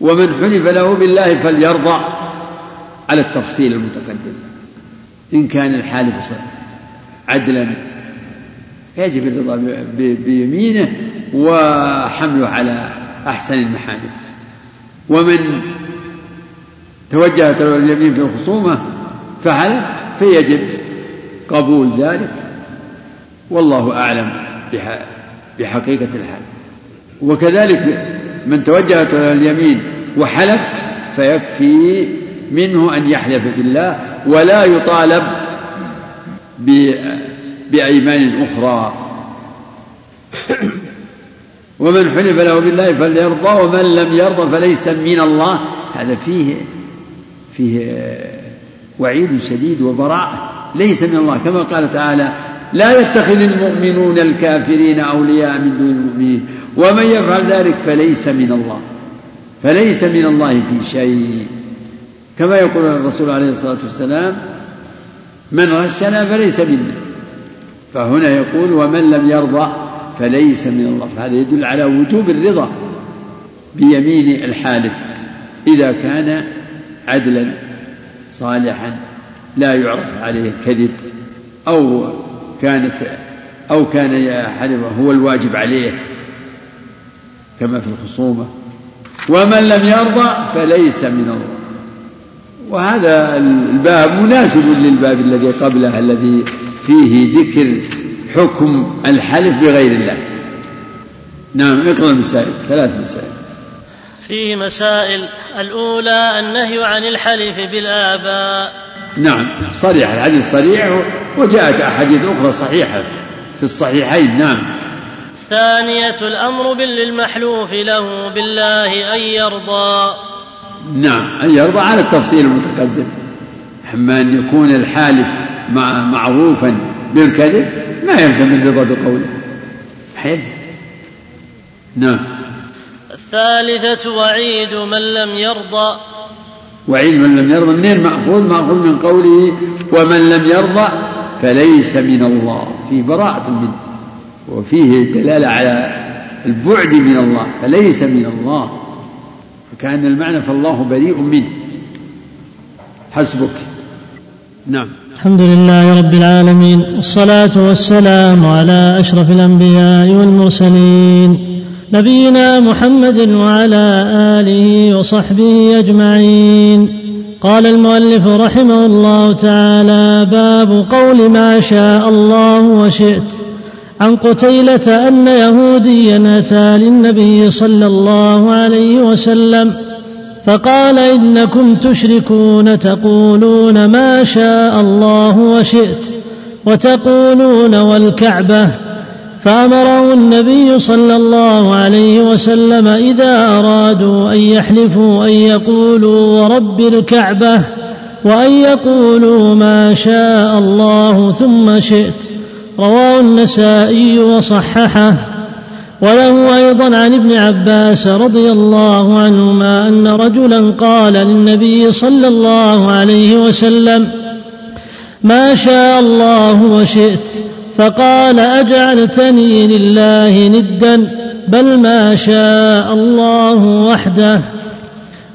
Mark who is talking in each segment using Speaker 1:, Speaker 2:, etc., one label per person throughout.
Speaker 1: ومن حلف له بالله فليرضى على التفصيل المتقدم. إن كان الحالف عدلا يجب الرضا بيمينه وحمله على أحسن المحامد ومن توجهت له اليمين في الخصومة فحلف فيجب قبول ذلك؟ والله أعلم بحقيقة الحال. وكذلك من توجهت له اليمين وحلف فيكفي منه أن يحلف بالله ولا يطالب بأيمان أخرى. ومن حلف له بالله فليرضى ومن لم يرضى فليس من الله. هذا فيه فيه وعيد شديد وبراءة ليس من الله. كما قال تعالى لا يتخذ المؤمنون الكافرين أولياء من دون المؤمنين. ومن يفعل ذلك فليس من الله. فليس من الله في شيء. كما يقول الرسول عليه الصلاة والسلام من غشنا فليس منا. فهنا يقول ومن لم يرضى فليس من الله. فهذا يدل على وجوب الرضا بيمين الحالف. إذا كان عدلا صالحا لا يعرف عليه الكذب أو كانت أو كان هو الواجب عليه كما في الخصومة. ومن لم يرضى فليس من الله وهذا الباب مناسب للباب الذي قبله الذي فيه ذكر حكم الحلف بغير الله. نعم اقرأ المسائل ثلاث مسائل.
Speaker 2: فيه مسائل الأولى النهي عن الحلف بالآباء.
Speaker 1: نعم صريح الحديث صريح وجاءت أحاديث أخرى صحيحة في الصحيحين نعم.
Speaker 2: الثانية الأمر للمحلوف له بالله أن يرضى.
Speaker 1: نعم أن يرضى على التفصيل المتقدم. أما أن يكون الحالف مع معروفا بالكذب ما يلزم الرضا بقوله. حيلزم نعم.
Speaker 2: الثالثة وعيد من لم يرضى.
Speaker 1: وعيد من لم يرضى منين؟ مأخوذ مأخوذ من قوله ومن لم يرضى فليس من الله. فيه براءة منه وفيه دلالة على البعد من الله فليس من الله. فكأن المعنى فالله بريء منه. حسبك. نعم.
Speaker 3: الحمد لله رب العالمين والصلاة والسلام على أشرف الأنبياء والمرسلين. نبينا محمد وعلى آله وصحبه أجمعين. قال المؤلف رحمه الله تعالى باب قول ما شاء الله وشئت. عن قتيلة أن يهوديا أتى للنبي صلى الله عليه وسلم فقال إنكم تشركون تقولون ما شاء الله وشئت وتقولون والكعبة فأمره النبي صلى الله عليه وسلم إذا أرادوا أن يحلفوا أن يقولوا ورب الكعبة وأن يقولوا ما شاء الله ثم شئت. رواه النسائي وصححه. وله أيضا عن ابن عباس رضي الله عنهما أن رجلا قال للنبي صلى الله عليه وسلم ما شاء الله وشئت. فقال أجعلتني لله ندا بل ما شاء الله وحده.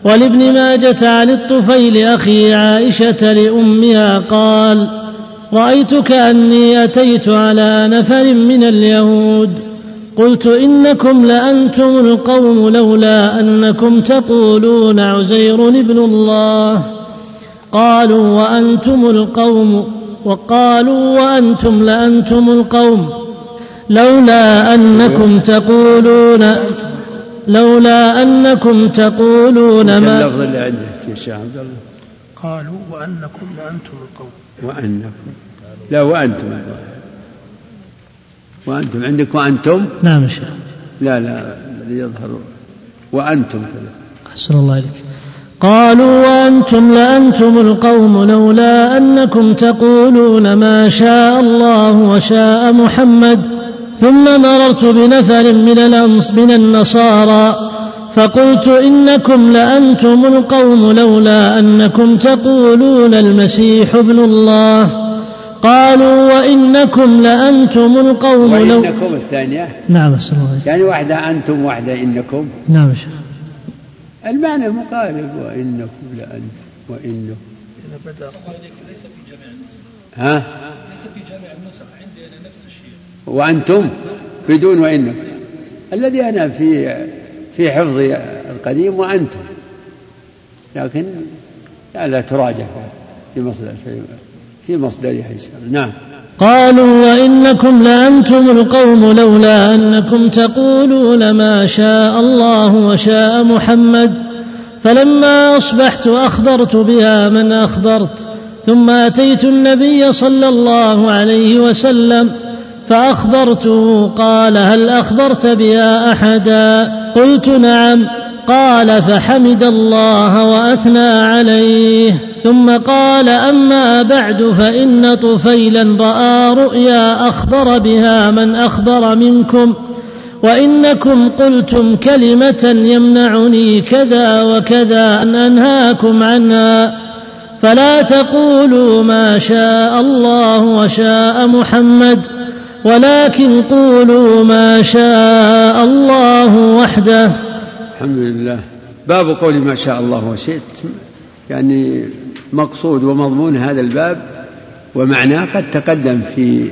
Speaker 3: ولابن ماجة عن الطفيل أخي عائشة لأمها قال رأيت كأني أتيت على نفر من اليهود. قلت إنكم لأنتم القوم لولا أنكم تقولون عزير ابن الله. قالوا وأنتم القوم وقالوا وأنتم لأنتم القوم لولا أنكم تقولون لولا أنكم تقولون
Speaker 1: ما اللفظ اللي عندك يا شيخ عبد الله؟
Speaker 4: قالوا وأنكم لأنتم القوم.
Speaker 1: وأنكم. لا وأنتم. وأنتم. عندك وأنتم؟
Speaker 3: نعم شيخ.
Speaker 1: لا لا يظهر. وأنتم.
Speaker 3: أحسن الله إليك. قالوا وأنتم لأنتم القوم لولا أنكم تقولون ما شاء الله وشاء محمد. ثم مررت بنفر من من النصارى فقلت إنكم لأنتم القوم لولا أنكم تقولون المسيح ابن الله. قالوا وإنكم لأنتم القوم
Speaker 1: لو وإنكم الثانية؟
Speaker 3: نعم السلام
Speaker 1: يعني واحدة أنتم واحدة إنكم.
Speaker 3: نعم شيخ
Speaker 1: المعنى مقارب وإنكم لأنتم وإنه.
Speaker 4: إذا بدأ.
Speaker 1: ها؟ ليس في جامع النسخ عندي أنا نفس الشيء. وأنتم؟ بدون وإنكم الذي أنا في في حفظي القديم وأنتم. لكن لا, لا تراجع في مصدر في مصدرها إن شاء الله. نعم.
Speaker 3: قالوا وإنكم لأنتم القوم لولا أنكم تقولون ما شاء الله وشاء محمد فلما أصبحت أخبرت بها من أخبرت ثم أتيت النبي صلى الله عليه وسلم فأخبرته قال هل أخبرت بها أحدا؟ قلت نعم قال فحمد الله وأثنى عليه ثم قال أما بعد فإن طفيلا رأى رؤيا أخبر بها من أخبر منكم وإنكم قلتم كلمة يمنعني كذا وكذا أن أنهاكم عنها فلا تقولوا ما شاء الله وشاء محمد ولكن قولوا ما شاء الله وحده
Speaker 1: الحمد لله. باب قول ما شاء الله وشئت. يعني مقصود ومضمون هذا الباب ومعناه قد تقدم في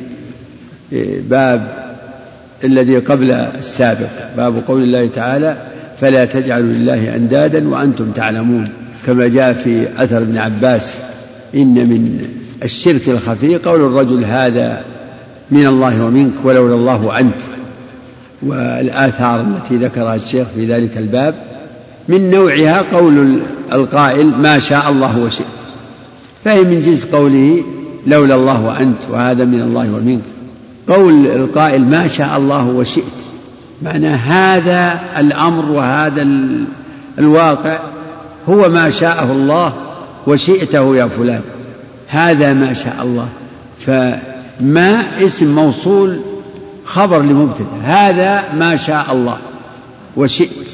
Speaker 1: باب الذي قبل السابق. باب قول الله تعالى فلا تجعلوا لله أندادا وأنتم تعلمون. كما جاء في أثر ابن عباس إن من الشرك الخفي قول الرجل هذا من الله ومنك ولولا الله انت والآثار التي ذكرها الشيخ في ذلك الباب من نوعها قول القائل ما شاء الله وشئت. فهي من جنس قوله لولا الله وأنت وهذا من الله ومنك. قول القائل ما شاء الله وشئت معنى هذا الأمر وهذا الواقع هو ما شاءه الله وشئته يا فلان. هذا ما شاء الله. فما اسم موصول خبر لمبتدأ. هذا ما شاء الله. وشئت.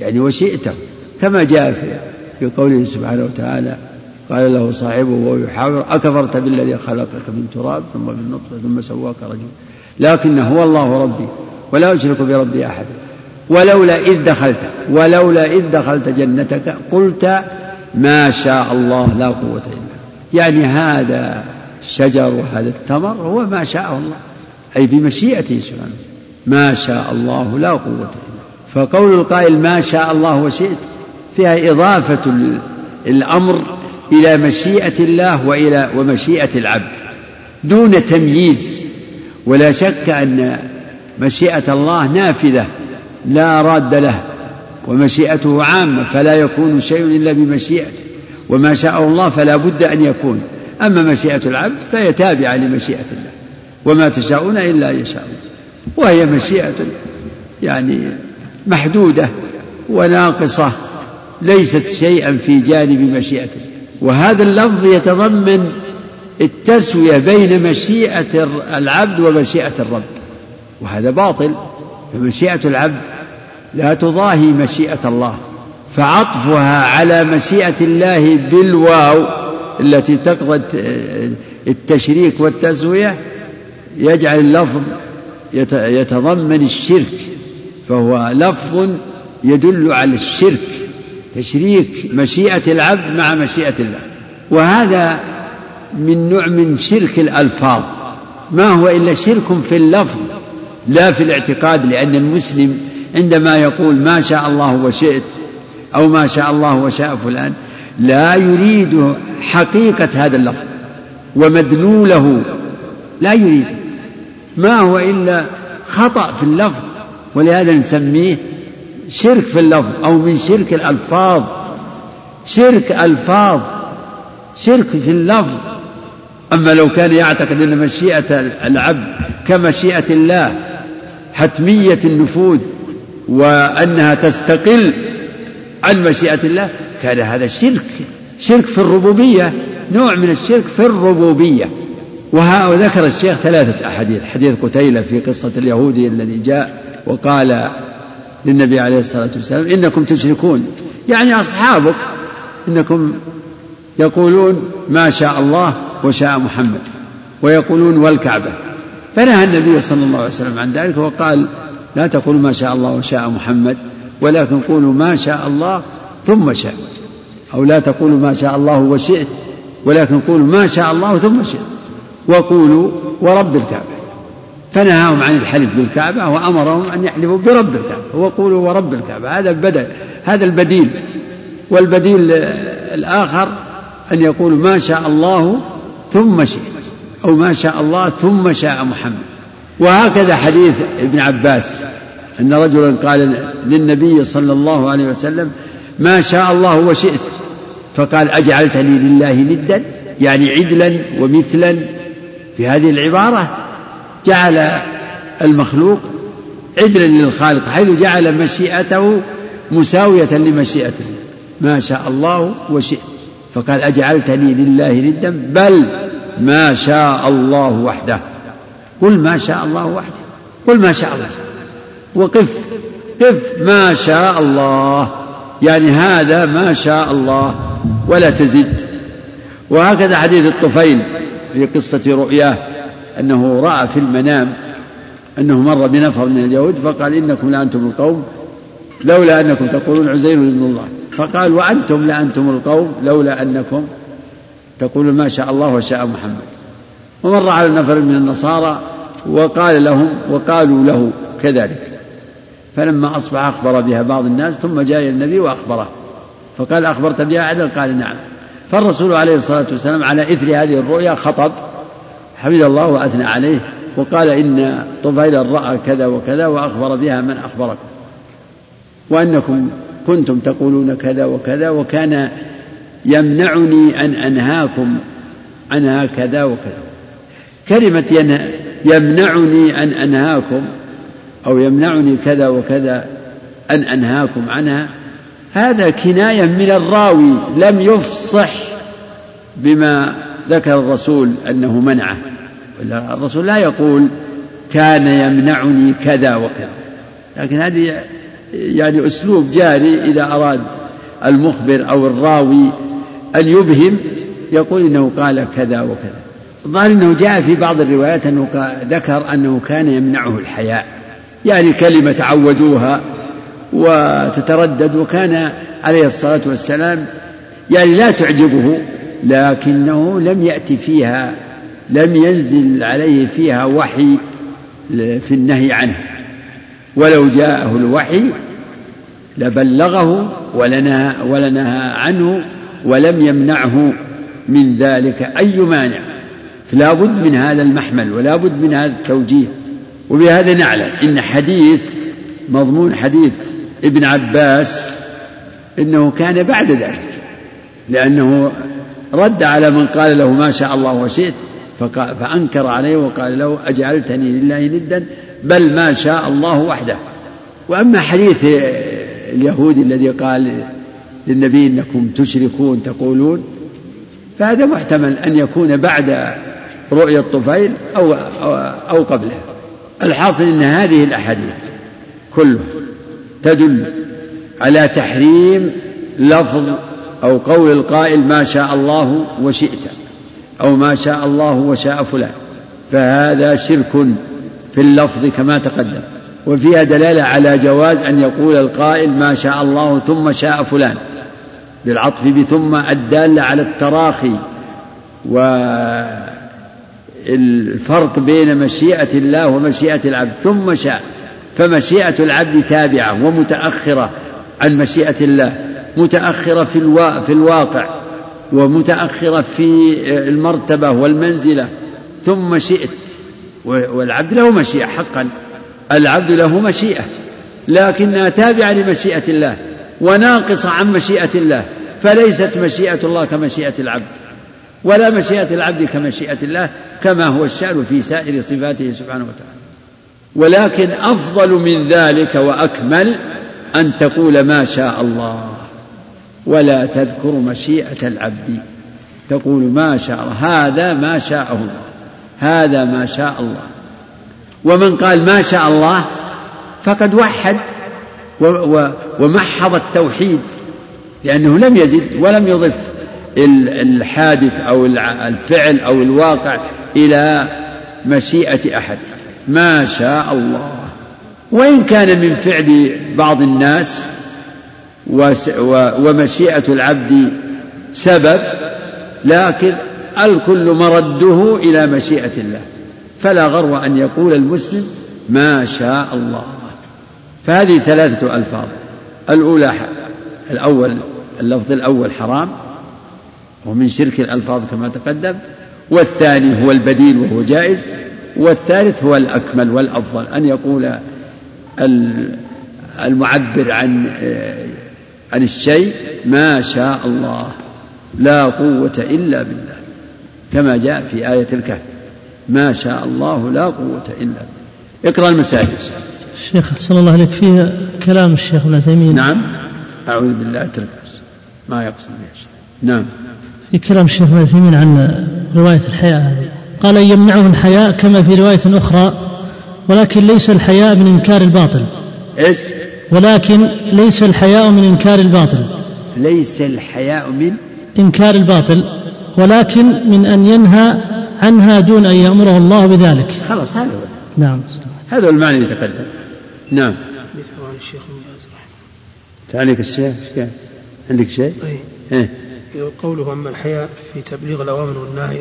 Speaker 1: يعني وشئته كما جاء في, في قوله سبحانه وتعالى قال له صاحبه وهو يحاور أكفرت بالذي خلقك من تراب ثم من نطفة ثم سواك رجل. لكن هو الله ربي ولا أشرك بربي أحدا ولولا إذ دخلت ولولا إذ دخلت جنتك قلت ما شاء الله لا قوة إلا يعني هذا الشجر وهذا التمر هو ما شاء الله. أي بمشيئته سبحانه. ما شاء الله لا قوة إلا فقول القائل ما شاء الله وشئت فيها إضافة الأمر إلى مشيئة الله وإلى ومشيئة العبد. دون تمييز. ولا شك أن مشيئة الله نافذة لا راد له ومشيئته عامة فلا يكون شيء إلا بمشيئته. وما شاء الله فلا بد أن يكون. أما مشيئة العبد فهي تابعة لمشيئة الله. وما تشاءون إلا أن يشاء وهي مشيئة يعني محدودة وناقصة ليست شيئا في جانب مشيئته وهذا اللفظ يتضمن التسوية بين مشيئة العبد ومشيئة الرب. وهذا باطل. فمشيئة العبد لا تضاهي مشيئة الله فعطفها على مشيئة الله بالواو التي تقضي التشريك والتسوية يجعل اللفظ يتضمن الشرك فهو لفظ يدل على الشرك تشريك مشيئة العبد مع مشيئة الله. وهذا من نوع من شرك الألفاظ. ما هو إلا شرك في اللفظ لا في الاعتقاد لأن المسلم عندما يقول ما شاء الله وشئت أو ما شاء الله وشاء فلان لا يريد حقيقة هذا اللفظ ومدلوله لا يريد. ما هو إلا خطأ في اللفظ ولهذا نسميه شرك في اللفظ أو من شرك الألفاظ. شرك ألفاظ شرك في اللفظ. أما لو كان يعتقد أن مشيئة العبد كمشيئة الله حتمية النفوذ وأنها تستقل عن مشيئة الله كان هذا شرك شرك في الربوبية نوع من الشرك في الربوبية. وذكر الشيخ ثلاثة أحاديث حديث قتيلة في قصة اليهودي الذي جاء وقال للنبي عليه الصلاة والسلام إنكم تشركون. يعني أصحابك إنكم يقولون ما شاء الله وشاء محمد ويقولون والكعبة. فنهى النبي صلى الله عليه وسلم عن ذلك وقال لا تقولوا ما شاء الله وشاء محمد ولكن قولوا ما شاء الله ثم شاء أو لا تقولوا ما شاء الله وشئت ولكن قولوا ما شاء الله ثم شئت. وقولوا ورب الكعبة. فنهاهم عن الحلف بالكعبة وأمرهم أن يحلفوا برب الكعبة وقولوا ورب الكعبة. هذا البدل هذا البديل والبديل الآخر أن يقولوا ما شاء الله ثم شئت أو ما شاء الله ثم شاء محمد. وهكذا حديث ابن عباس أن رجلا قال للنبي صلى الله عليه وسلم ما شاء الله وشئت فقال أجعلتني لله ندا يعني عدلا ومثلا في هذه العبارة جعل المخلوق عدلا للخالق حيث جعل مشيئته مساوية لمشيئته. ما شاء الله وشئت. فقال أجعلتني لله ندا؟ بل ما شاء الله وحده. قل ما شاء الله وحده. قل ما شاء الله. وقف. قف ما شاء الله. يعني هذا ما شاء الله. ولا تزد. وهكذا حديث الطفيل. في قصة رؤياه أنه رأى في المنام أنه مر بنفر من اليهود فقال إنكم لأنتم القوم لولا أنكم تقولون عزير ابن الله. فقال وأنتم لأنتم القوم لولا أنكم تقولون ما شاء الله وشاء محمد. ومر على نفر من النصارى وقال لهم وقالوا له كذلك. فلما أصبح أخبر بها بعض الناس ثم جاء النبي وأخبره. فقال أخبرت بها عدل؟ قال نعم. فالرسول عليه الصلاة والسلام على إثر هذه الرؤيا خطب حمد الله وأثنى عليه وقال إن طفيلا رأى كذا وكذا وأخبر بها من أخبركم وأنكم كنتم تقولون كذا وكذا وكان يمنعني أن أنهاكم عنها كذا وكذا. كلمة يمنعني أن أنهاكم أو يمنعني كذا وكذا أن أنهاكم عنها هذا كناية من الراوي لم يفصح بما ذكر الرسول أنه منعه. الرسول لا يقول كان يمنعني كذا وكذا. لكن هذه يعني أسلوب جاري إذا أراد المخبر أو الراوي أن يبهم يقول إنه قال كذا وكذا. الظاهر أنه جاء في بعض الروايات أنه ذكر أنه كان يمنعه الحياء. يعني كلمة تعودوها وتتردد وكان عليه الصلاة والسلام يعني لا تعجبه لكنه لم يأتي فيها لم ينزل عليه فيها وحي في النهي عنه. ولو جاءه الوحي لبلغه ولنهى, ولنهى عنه ولم يمنعه من ذلك أي مانع. فلا بد من هذا المحمل ولا بد من هذا التوجيه. وبهذا نعلم إن حديث مضمون حديث ابن عباس إنه كان بعد ذلك لأنه رد على من قال له ما شاء الله وشئت فأنكر عليه وقال له أجعلتني لله ندا بل ما شاء الله وحده. وأما حديث اليهودي الذي قال للنبي إنكم تشركون تقولون فهذا محتمل أن يكون بعد رؤيا الطفيل أو, أو قبله. الحاصل أن هذه الأحاديث كلها تدل على تحريم لفظ أو قول القائل ما شاء الله وشئت أو ما شاء الله وشاء فلان. فهذا شرك في اللفظ كما تقدم. وفيها دلالة على جواز أن يقول القائل ما شاء الله ثم شاء فلان. بالعطف بثم الدالة على التراخي والفرق بين مشيئة الله ومشيئة العبد. ثم شاء. فمشيئة العبد تابعة ومتأخرة عن مشيئة الله متأخرة في, الوا... في الواقع ومتأخرة في المرتبة والمنزلة. ثم شئت والعبد له مشيئة حقا العبد له مشيئة لكنها تابعة لمشيئة الله وناقصة عن مشيئة الله فليست مشيئة الله كمشيئة العبد ولا مشيئة العبد كمشيئة الله كما هو الشأن في سائر صفاته سبحانه وتعالى. ولكن أفضل من ذلك وأكمل أن تقول ما شاء الله. ولا تذكر مشيئة العبد. تقول ما شاء الله. هذا ما شاءه الله. هذا ما شاء الله. ومن قال ما شاء الله فقد وحد ومحض التوحيد. لأنه لم يزد ولم يضف الحادث أو الفعل أو الواقع إلى مشيئة أحد. ما شاء الله. وإن كان من فعل بعض الناس ومشيئة العبد سبب لكن الكل مرده إلى مشيئة الله. فلا غرو أن يقول المسلم ما شاء الله. فهذه ثلاثة ألفاظ. الأولى الأول اللفظ الأول حرام ومن شرك الألفاظ كما تقدم والثاني هو البديل وهو جائز. والثالث هو الأكمل والأفضل أن يقول المعبر عن عن الشيء ما شاء الله لا قوة إلا بالله كما جاء في آية الكهف ما شاء الله لا قوة إلا بالله. اقرأ المسائل.
Speaker 3: شيخ صلى الله عليك فيه كلام الشيخ ابن تيمية.
Speaker 1: نعم. أعوذ بالله اترك ما يقصد نعم.
Speaker 3: في كلام الشيخ ابن تيمية عن رواية الحياء هذه. قال يمنعه الحياء كما في رواية أخرى ولكن ليس الحياء من إنكار الباطل.
Speaker 1: إيش؟
Speaker 3: ولكن ليس الحياء من إنكار الباطل.
Speaker 1: ليس الحياء من
Speaker 3: إنكار الباطل ولكن من أن ينهى عنها دون أن يأمره الله بذلك.
Speaker 1: خلاص هذا هو.
Speaker 3: نعم
Speaker 1: هذا هو المعنى اللي تقدم. نعم.
Speaker 4: الشيخ
Speaker 1: تعليق الشيخ عندك شيء؟
Speaker 4: أي
Speaker 1: إيه؟
Speaker 4: قوله أما الحياء في تبليغ الأوامر والنهي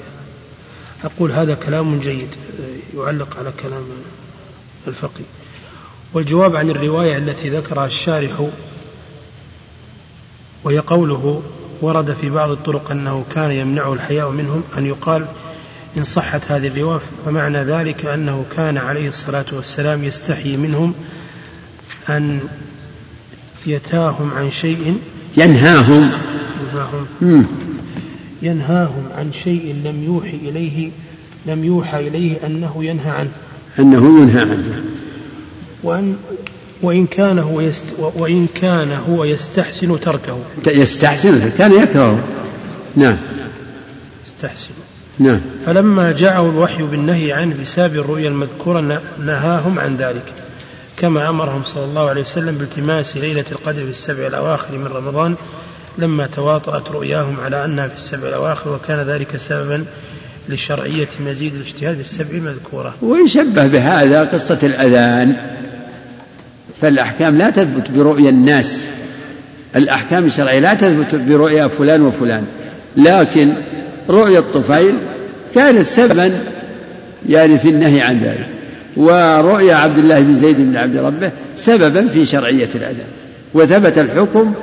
Speaker 4: أقول هذا كلام جيد يعلق على كلام الفقيه. والجواب عن الرواية التي ذكرها الشارح وهي قوله ورد في بعض الطرق أنه كان يمنعه الحياء منهم أن يقال إن صحت هذه الرواية فمعنى ذلك أنه كان عليه الصلاة والسلام يستحيي منهم أن يتاهم عن شيء
Speaker 1: ينهاهم.
Speaker 4: ينهاهم. ينهاهم عن شيء لم يوحي إليه لم يوحى إليه أنه ينهى عنه.
Speaker 1: أنه ينهى عنه.
Speaker 4: وأن وإن كان هو يست وإن كان هو يستحسن تركه.
Speaker 1: يستحسن كان يكرهه نعم.
Speaker 4: يستحسن.
Speaker 1: نعم.
Speaker 4: فلما جاءه الوحي بالنهي عنه بسبب الرؤيا المذكورة نهاهم عن ذلك. كما أمرهم صلى الله عليه وسلم بالتماس ليلة القدر في السبع الأواخر من رمضان لما تواطأت رؤياهم على أنها في السبع الأواخر وكان ذلك سببا لشرعية مزيد الاجتهاد بالسبع المذكورة.
Speaker 1: ويشبه بهذا قصة الأذان فالأحكام لا تثبت برؤيا الناس. الأحكام الشرعية لا تثبت برؤيا فلان وفلان. لكن رؤيا الطفيل كانت سببا يعني في النهي عن ذلك. ورؤيا عبد الله بن زيد بن عبد ربه سببا في شرعية الأذان. وثبت الحكم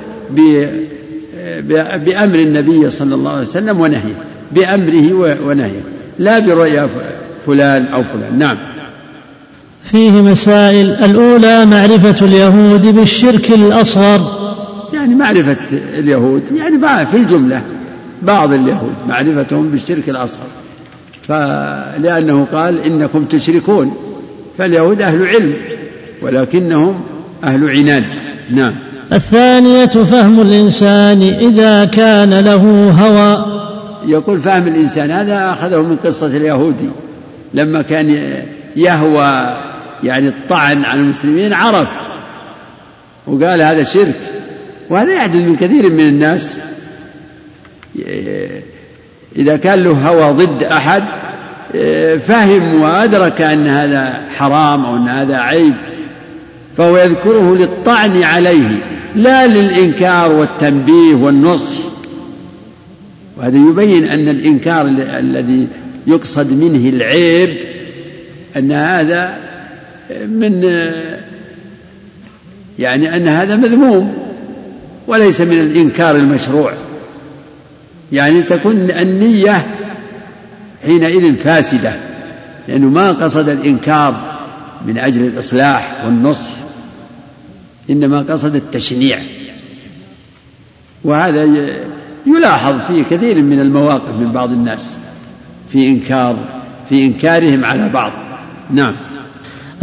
Speaker 1: بأمر النبي صلى الله عليه وسلم ونهيه بأمره ونهيه. لا برؤيا فلان أو فلان. نعم.
Speaker 3: فيه مسائل. الأولى معرفة اليهود بالشرك الأصغر.
Speaker 1: يعني معرفة اليهود يعني في الجملة بعض اليهود معرفتهم بالشرك الأصغر. فلأنه قال إنكم تشركون فاليهود أهل علم ولكنهم أهل عناد. نعم.
Speaker 3: الثانية فهم الإنسان إذا كان له هوى.
Speaker 1: يقول فهم الإنسان هذا أخذه من قصة اليهودي. لما كان يهوى يعني الطعن على المسلمين عرف. وقال هذا شرك. وهذا يحدث من كثير من الناس. إذا كان له هوى ضد أحد فهم وأدرك أن هذا حرام أو أن هذا عيب فهو يذكره للطعن عليه. لا للإنكار والتنبيه والنصح. وهذا يبين أن الإنكار الذي يقصد منه العيب أن هذا من يعني أن هذا مذموم وليس من الإنكار المشروع. يعني تكون النية حينئذ فاسدة لأنه ما قصد الإنكار من أجل الإصلاح والنصح. إنما قصد التشنيع. وهذا يلاحظ في كثير من المواقف من بعض الناس في إنكار في إنكارهم على بعض. نعم.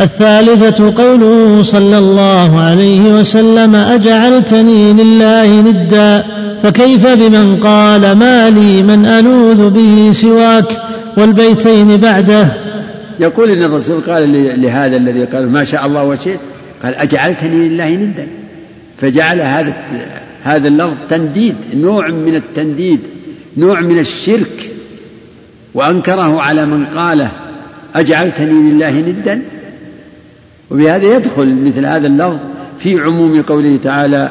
Speaker 3: الثالثة قوله صلى الله عليه وسلم أجعلتني لله ندا فكيف بمن قال ما لي من ألوذ به سواك والبيتين بعده
Speaker 1: يقول إن الرسول قال لهذا الذي قال ما شاء الله وشئت قال أجعلتني لله ندا. فجعل هذا هذا اللفظ تنديد نوع من التنديد نوع من الشرك. وأنكره على من قاله أجعلتني لله ندا. وبهذا يدخل مثل هذا اللفظ في عموم قوله تعالى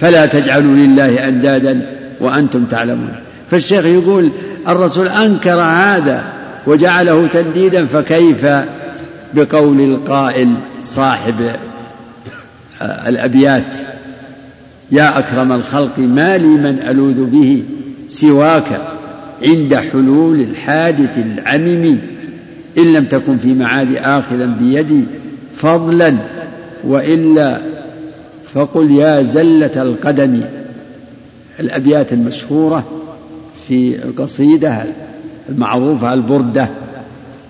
Speaker 1: فلا تجعلوا لله أندادا وأنتم تعلمون. فالشيخ يقول الرسول أنكر هذا وجعله تنديدا فكيف بقول القائل؟ صاحب الأبيات. يا أكرم الخلق ما لي من ألوذ به سواك عند حلول الحادث العمم. إن لم تكن في معاد آخذا بيدي فضلا وإلا فقل يا زلة القدم. الأبيات المشهورة في القصيدة المعروفة البردة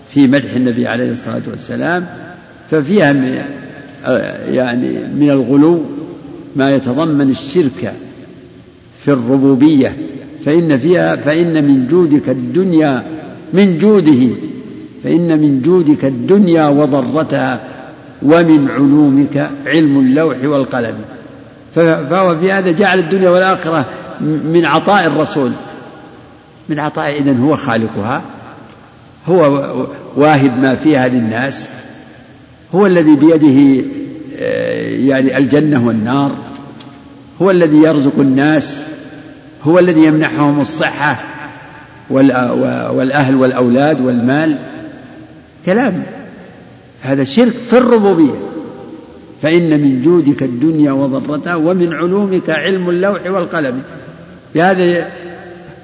Speaker 1: في مدح النبي عليه الصلاة والسلام ففيها يعني من الغلو ما يتضمن الشرك في الربوبية. فإن فيها فإن من جودك الدنيا من جوده فإن من جودك الدنيا وضرتها ومن علومك علم اللوح والقلم. فهو في هذا جعل الدنيا والآخرة من عطاء الرسول. من عطاء إذن هو خالقها. هو واهب ما فيها للناس. هو الذي بيده آه، يعني الجنة والنار. هو الذي يرزق الناس. هو الذي يمنحهم الصحة والأهل والأولاد والمال. كلام. هذا شرك في الربوبية. فإن من جودك الدنيا وضرتها ومن علومك علم اللوح والقلم. بهذا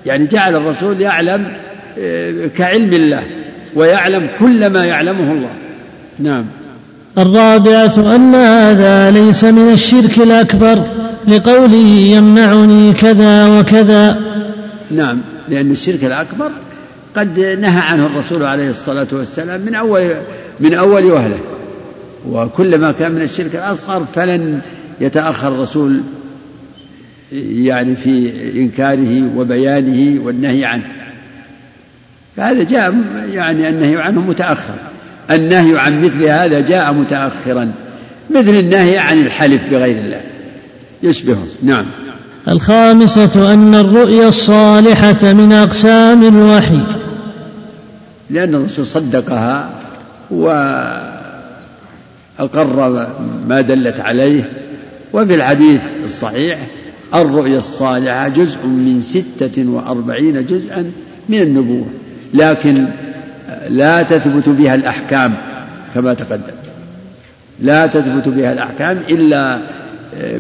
Speaker 1: يعني جعل الرسول يعلم آه، كعلم الله ويعلم كل ما يعلمه الله. نعم.
Speaker 3: الرابعة أن هذا ليس من الشرك الأكبر لقوله يمنعني كذا وكذا.
Speaker 1: نعم لأن الشرك الأكبر قد نهى عنه الرسول عليه الصلاة والسلام من أول من أول وهلة. وكلما كان من الشرك الأصغر فلن يتأخر الرسول يعني في إنكاره وبيانه والنهي عنه. فهذا جاء يعني النهي عنه متأخر. النهي عن مثل هذا جاء متأخرا مثل النهي عن الحلف بغير الله. يشبهه نعم.
Speaker 3: الخامسة أن الرؤيا الصالحة من أقسام الوحي.
Speaker 1: لأن الرسول صدقها وأقر ما دلت عليه. وفي الحديث الصحيح الرؤيا الصالحة جزء من ستة وأربعين جزءا من النبوة. لكن لا تثبت بها الأحكام كما تقدم لا تثبت بها الأحكام إلا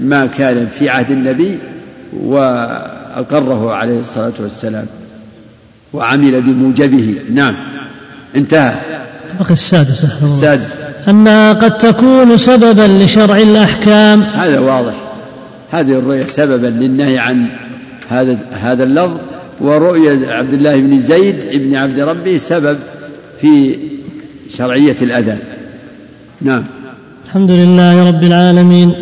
Speaker 1: ما كان في عهد النبي وأقره عليه الصلاة والسلام وعمل بموجبه. نعم. انتهى.
Speaker 3: بقي السادسة
Speaker 1: السادس.
Speaker 3: أنها قد تكون سببا لشرع الأحكام.
Speaker 1: هذا واضح. هذه الرؤية سببا للنهي عن هذا هذا اللفظ ورؤية عبد الله بن زيد بن عبد ربه سبب في شرعية الأذان نعم.
Speaker 3: الحمد لله رب العالمين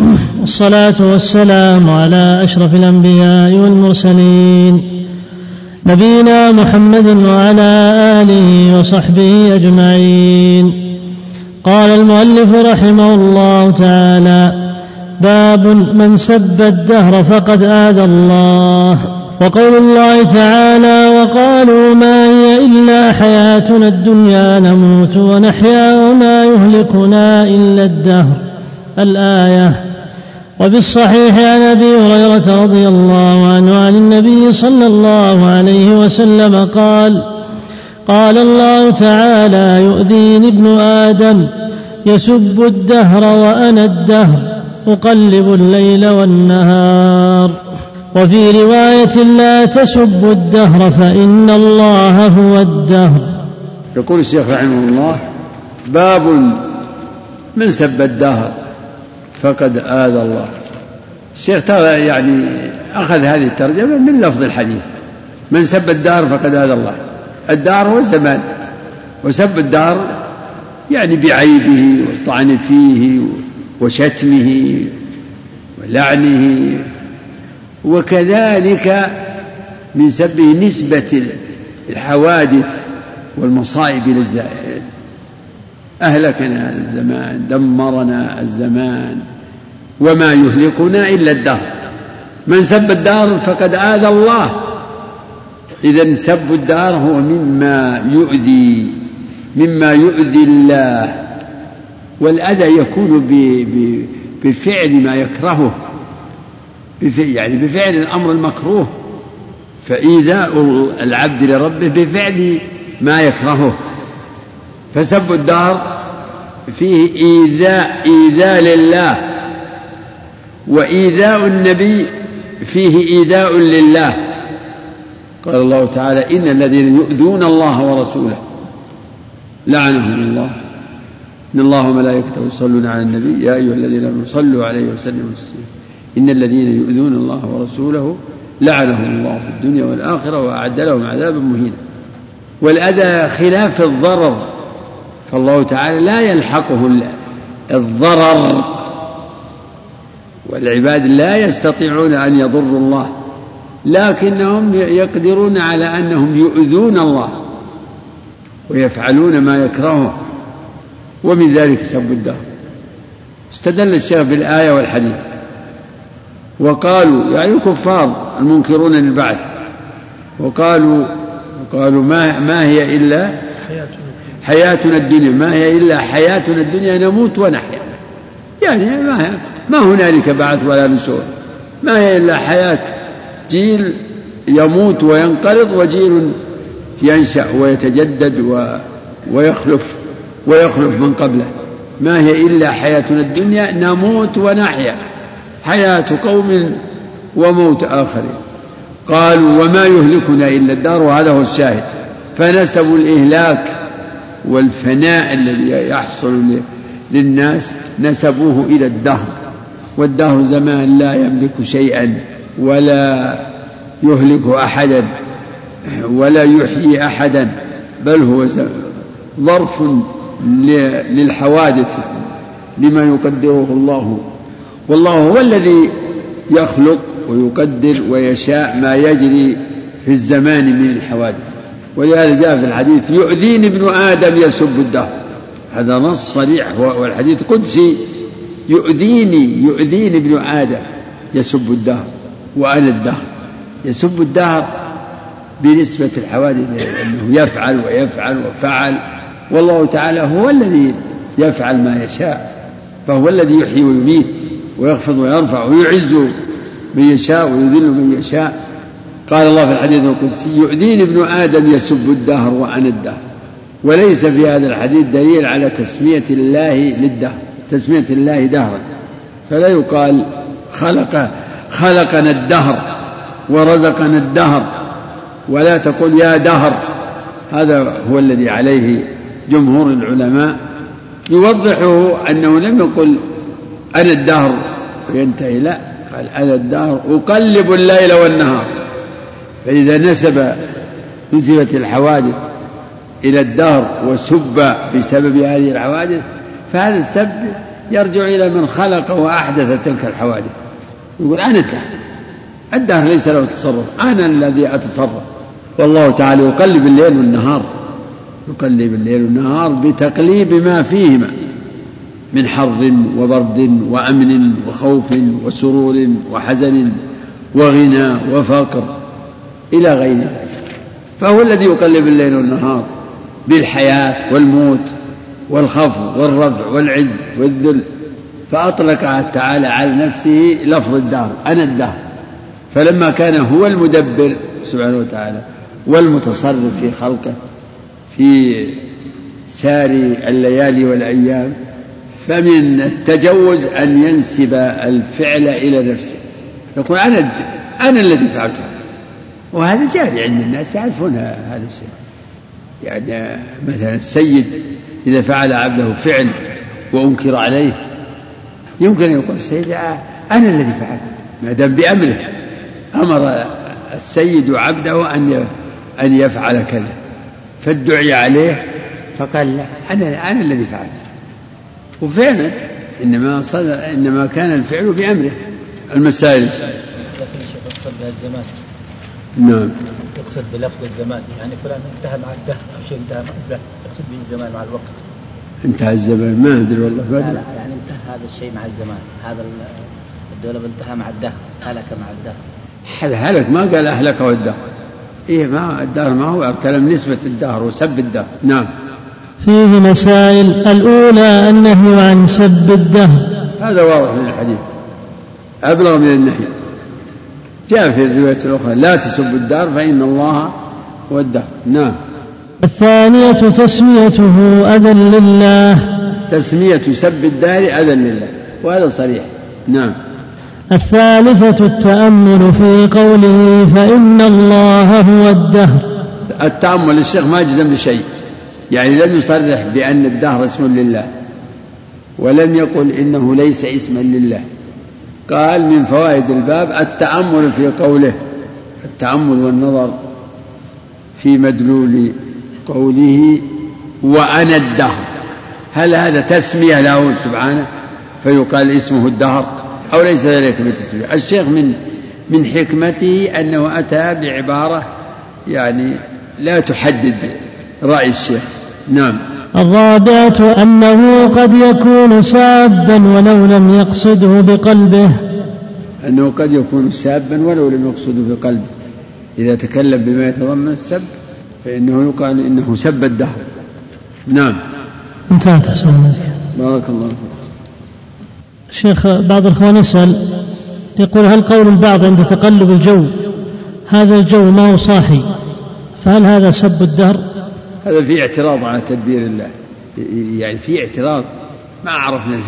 Speaker 3: والصلاة والسلام على أشرف الأنبياء والمرسلين نبينا محمد وعلى آله وصحبه أجمعين. قال المؤلف رحمه الله تعالى باب من سب الدهر فقد آذى الله. وقول الله تعالى وقالوا ما هي إلا حياتنا الدنيا نموت ونحيا وما يهلكنا إلا الدهر. الآية وبالصحيح عن ابي هريره رضي الله عنه عن النبي صلى الله عليه وسلم قال قال الله تعالى يؤذيني ابن آدم يسب الدهر وأنا الدهر اقلب الليل والنهار. وفي رواية لا تسبوا الدهر فإن الله هو الدهر.
Speaker 1: يقول الشيخ رحمه الله باب من سب الدهر فقد آذى الله. الشيخ ترى يعني أخذ هذه الترجمة من لفظ الحديث. من سب الدار فقد آذى الله. الدار هو الزمان. وسب الدار يعني بعيبه والطعن فيه وشتمه ولعنه وكذلك من سبه نسبة الحوادث والمصائب إلى أهلكنا الزمان دمرنا الزمان وما يهلكنا إلا الدهر. من سب الدار فقد آذى الله. إذا سب الدار هو مما يؤذي مما يؤذي الله. والأذى يكون بفعل ما يكرهه. يعني بفعل الأمر المكروه فإيذاء العبد لربه بفعل ما يكرهه. فسب الدهر فيه إيذاء إيذاء لله وإيذاء النبي فيه إيذاء لله. قال الله تعالى إن الذين يؤذون الله ورسوله لعنهم الله. إن الله وملائكته يصلون على النبي يا أيها الذين آمنوا صلوا عليه وسلموا تسليما. إن الذين يؤذون الله ورسوله لعنهم الله في الدنيا والآخرة وأعد لهم عذابا مهينا. والأذى خلاف الضرر. فالله تعالى لا يلحقه الضرر. والعباد لا يستطيعون أن يضروا الله لكنهم يقدرون على أنهم يؤذون الله ويفعلون ما يكرهه ومن ذلك سب الدهر. استدل الشيخ بالآية والحديث. وقالوا يعني الكفار المنكرون للبعث وقالوا وقالوا ما ما هي إلا حياتنا الدنيا ما هي إلا حياتنا الدنيا نموت ونحيا. يعني ما ما هنالك بعث ولا نشور ما هي إلا حياة جيل يموت وينقرض وجيل ينشأ ويتجدد و ويخلف ويخلف من قبله. ما هي إلا حياتنا الدنيا نموت ونحيا. حياة قوم وموت آخرين. قالوا وما يهلكنا إلا الدار وهذا هو الشاهد. فنسبوا الإهلاك والفناء الذي يحصل للناس نسبوه إلى الدهر. والدهر زمان لا يملك شيئا ولا يهلك أحدا ولا يحيي أحدا بل هو ظرف للحوادث لما يقدره الله والله هو الذي يخلق ويقدر ويشاء ما يجري في الزمان من الحوادث. ولهذا جاء في الحديث يؤذيني ابن آدم يسب الدهر. هذا نص صريح والحديث قدسي. يؤذيني يؤذيني ابن آدم يسب الدهر وأنا الدهر. يسب الدهر بنسبة الحوادث أنه يفعل ويفعل وفعل. والله تعالى هو الذي يفعل ما يشاء فهو الذي يحيي ويميت. ويخفض ويرفع ويعز من يشاء ويذل من يشاء. قال الله في الحديث القدسي يؤذيني ابن آدم يسب الدهر وأنا الدهر. وليس في هذا الحديث دليل على تسمية الله للدهر تسمية الله دهرا. فلا يقال خلق خلقنا الدهر ورزقنا الدهر. ولا تقول يا دهر. هذا هو الذي عليه جمهور العلماء. يوضحه أنه لم يقل أنا الدهر. وينتهي. لا قال أنا الدهر. أقلب الليل والنهار. فإذا نسب نسبت الحوادث إلى الدهر وسب بسبب هذه الحوادث فهذا السب يرجع إلى من خلق وأحدث تلك الحوادث. يقول أنا الدهر. الدهر ليس له تصرف. أنا الذي أتصرف. والله تعالى يقلب الليل والنهار. يقلب الليل والنهار بتقليب ما فيهما. من حر وبرد وأمن وخوف وسرور وحزن وغنى وفقر إلى غير ذلك. فهو الذي يقلب الليل والنهار بالحياة والموت والخفض والرفع والعز والذل. فأطلق تعالى على نفسه لفظ الدهر أنا الدهر. فلما كان هو المدبر سبحانه وتعالى والمتصرف في خلقه في سار الليالي والأيام فمن التجوز أن ينسب الفعل إلى نفسه. يقول أنا أنا الذي فعلت وهذا جاري عند الناس يعرفون هذا الشيء يعني مثلا السيد إذا فعل عبده فعل وأنكر عليه يمكن أن يقول السيد أنا الذي فعلت ما دام بأمره. أمر السيد عبده أن أن يفعل كذا. فادعي عليه فقال لا أنا أنا الذي فعلت وفعلا إنما صدر إنما كان الفعل بأمره. المسائل.
Speaker 5: يقصد بها الزمان
Speaker 1: نعم.
Speaker 5: يقصد بلفظ الزمان. يعني فلان انتهى مع الدهر أو شيء انتهى مع الدهر يقصد به الزمان مع الوقت.
Speaker 1: انتهى الزمان. ما أدري والله.
Speaker 5: لا, لا يعني انتهى هذا الشيء مع الزمان. هذا الدولة انتهى مع الدهر هلك مع الدهر.
Speaker 1: هلك؟ ما قال أهلكه الدهر إيه ما الدهر ما هو كلام نسبة الدهر وسب الدهر. نعم.
Speaker 3: فيه مسائل. الأولى النهي عن سب الدهر.
Speaker 1: هذا واضح من الحديث. أبلغ من النهي. جاء في الرواية الأخرى لا تسبوا الدار فإن الله هو الدار نعم.
Speaker 3: الثانية تسميته أذى لله.
Speaker 1: تسمية سب الدار أذى لله. وهذا صريح. نعم.
Speaker 3: الثالثة التأمل في قوله فإن الله هو الدهر.
Speaker 1: التأمل الشيخ ما جزم بشيء. يعني لم يصرح بأن الدهر اسم لله ولم يقل إنه ليس اسما لله. قال من فوائد الباب التأمل في قوله التأمل والنظر في مدلول قوله وأنا الدهر. هل هذا تسمية له سبحانه؟ فيقال اسمه الدهر أو ليس ذلك بتسمية الشيخ من من حكمته أنه أتى بعبارة يعني لا تحدد رأي الشيخ. نعم.
Speaker 3: الرابعة أنه قد يكون سابا ولو لم يقصده بقلبه.
Speaker 1: أنه قد يكون سابا ولو لم يقصده بقلبه. إذا تكلم بما يتضمن السب فإنه يقال إنه سب الدهر. نعم.
Speaker 3: انتهت أحسن
Speaker 1: بارك الله فيك.
Speaker 3: شيخ بعض الإخوان يسأل يقول هل قول البعض عند تقلب الجو هذا الجو ما هو صاحي فهل هذا سب الدهر؟
Speaker 1: هذا في اعتراض على تدبير الله. يعني في اعتراض. ما عرفنا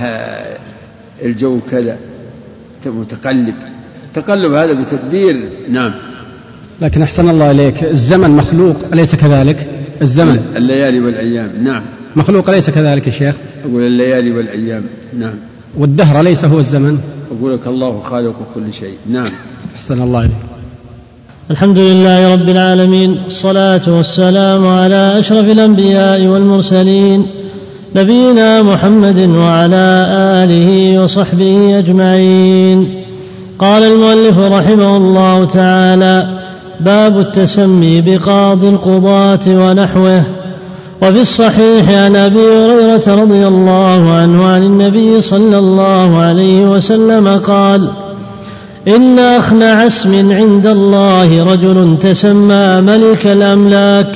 Speaker 1: الجو كذا. متقلب. تقلب هذا بتدبير نعم.
Speaker 6: لكن أحسن الله إليك. الزمن مخلوق أليس كذلك؟ الزمن.
Speaker 1: الليالي والأيام. نعم.
Speaker 6: مخلوق أليس كذلك يا شيخ؟
Speaker 1: أقول الليالي والأيام. نعم.
Speaker 6: والدهر ليس هو الزمن؟
Speaker 1: أقول لك الله خالق كل شيء. نعم.
Speaker 6: أحسن الله إليك.
Speaker 3: الحمد لله رب العالمين الصلاة والسلام على أشرف الأنبياء والمرسلين نبينا محمد وعلى آله وصحبه أجمعين. قال المؤلف رحمه الله تعالى باب التسمي بقاضي القضاة ونحوه. وفي الصحيح عن أبي هريرة رضي الله عنه عن النبي صلى الله عليه وسلم قال إن أخنع اسم عند الله رجل تسمى ملك الأملاك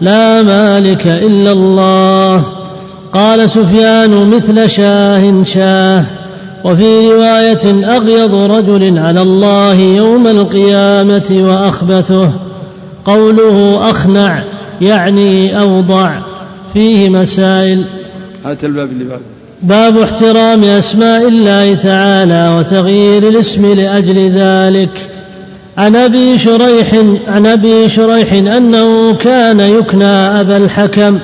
Speaker 3: لا مالك إلا الله. قال سفيان مثل شاه شاه وفي رواية أغيض رجل على الله يوم القيامة وأخبثه. قوله أخنع يعني أوضع فيه مسائل.
Speaker 1: هات الباب اللي بعد
Speaker 3: باب احترام أسماء الله تعالى وتغيير الاسم لأجل ذلك. عن أبي شريح عن أبي شريح أنه كان يكنى أبا الحكم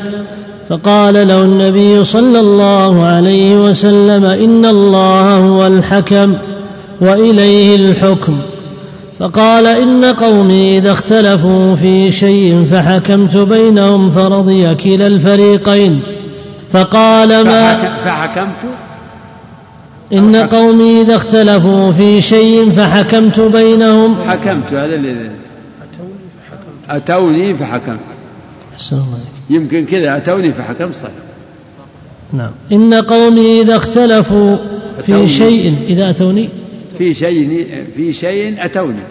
Speaker 3: فقال له النبي صلى الله عليه وسلم إن الله هو الحكم وإليه الحكم. فقال إن قومي إذا اختلفوا في شيء فحكمت بينهم فرضي كلا الفريقين. فقال ما
Speaker 1: فحكمت.
Speaker 3: إن قومي إذا اختلفوا في شيء فحكمت بينهم.
Speaker 1: حكمت هذا اللي أتوني فحكمت. يمكن كذا أتوني فحكمت صحيح.
Speaker 3: نعم. إن قومي إذا اختلفوا في شيء إذا أتوني؟
Speaker 1: في شيء في شيء أتوني.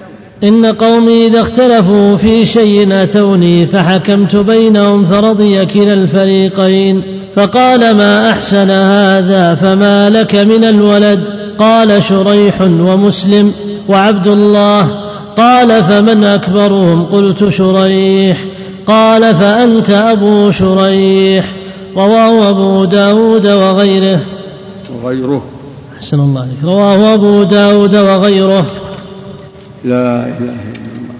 Speaker 3: إن قومي إذا اختلفوا في شيء أتوني فحكمت بينهم فرضي كلا الفريقين فقال ما أحسن هذا فما لك من الولد؟ قال شريح ومسلم وعبد الله. قال فمن أكبرهم؟ قلت شريح. قال فأنت أبو شريح رواه أبو داود وغيره.
Speaker 1: وغيره.
Speaker 3: أحسن الله عليك. رواه أبو داود وغيره.
Speaker 1: لا إله إلا الله.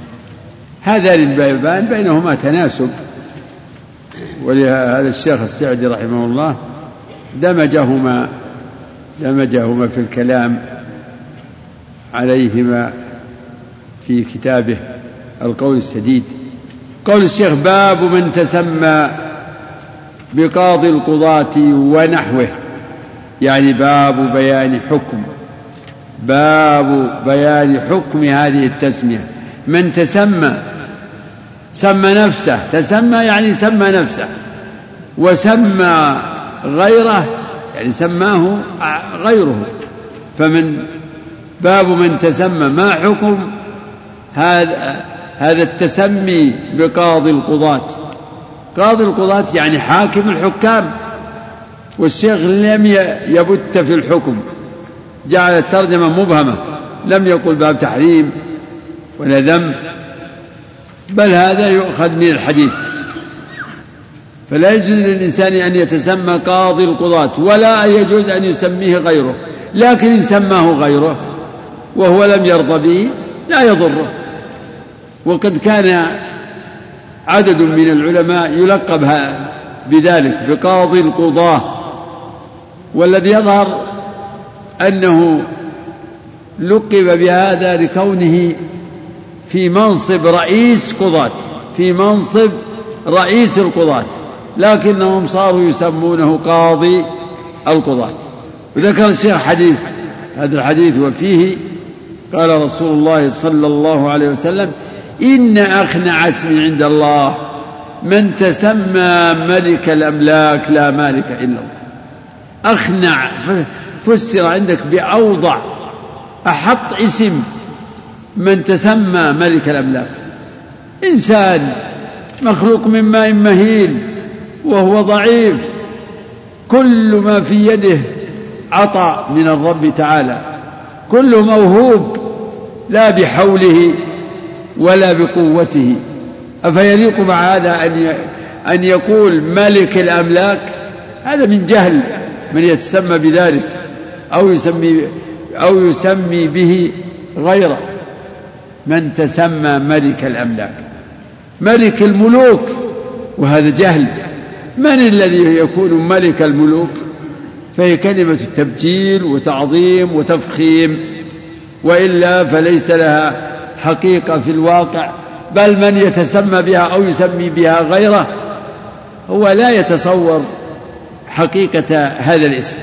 Speaker 1: هذا البيبان بينهما تناسب. ولهذا الشيخ السعدي رحمه الله دمجهما دمجهما في الكلام عليهما في كتابه القول السديد قول الشيخ باب من تسمى بقاضي القضاة ونحوه يعني باب بيان حكم. باب بيان حكم هذه التسمية. من تسمى سمى نفسه. تسمى يعني سمى نفسه. وسمى غيره يعني سماه غيره. فمن باب من تسمى ما حكم هذا هذا التسمي بقاضي القضاة؟ قاضي القضاة يعني حاكم الحكام. والشيخ لم يبت في الحكم. جعل الترجمة مبهمة. لم يقل باب تحريم ولا ذم بل هذا يؤخذ من الحديث. فلا يجوز للإنسان أن يتسمى قاضي القضاة ولا يجوز أن يسميه غيره. لكن إن سماه غيره وهو لم يرضى به لا يضره. وقد كان عدد من العلماء يلقب بذلك بقاضي القضاة والذي يظهر أنه لقب بهذا لكونه في منصب رئيس قضاة في منصب رئيس القضاة لكنهم صاروا يسمونه قاضي القضاة. وذكر الشيخ حديث هذا الحديث وفيه قال رسول الله صلى الله عليه وسلم إن أخنع اسم عند الله من تسمى ملك الأملاك لا مالك إلا الله. أخنع فسر عندك بأوضع أحط اسم من تسمى ملك الأملاك. إنسان مخلوق من ماء مهين وهو ضعيف. كل ما في يده عطاء من الرب تعالى. كله موهوب لا بحوله ولا بقوته. أفيليق مع هذا أن أن يقول ملك الأملاك؟ هذا من جهل من يتسمى بذلك. أو يسمي أو يسمي به غيره من تسمى ملك الأملاك ملك الملوك وهذا جهل. من الذي يكون ملك الملوك؟ فهي كلمة تبجيل وتعظيم وتفخيم وإلا فليس لها حقيقة في الواقع. بل من يتسمى بها أو يسمي بها غيره هو لا يتصور حقيقة هذا الاسم.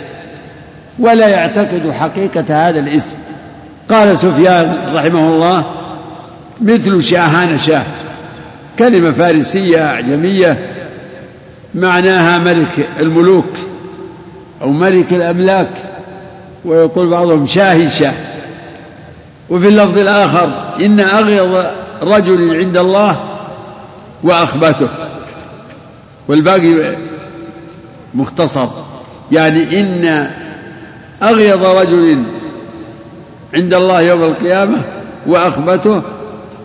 Speaker 1: ولا يعتقد حقيقة هذا الاسم. قال سفيان رحمه الله مثل شاهان شاه كلمة فارسية أعجمية معناها ملك الملوك أو ملك الأملاك ويقول بعضهم شاهي شاه. وفي اللفظ الآخر إن أغيض رجل عند الله وأخبثه. والباقي مختصر يعني إن أغيض رجل عند الله يوم القيامة وأخبثه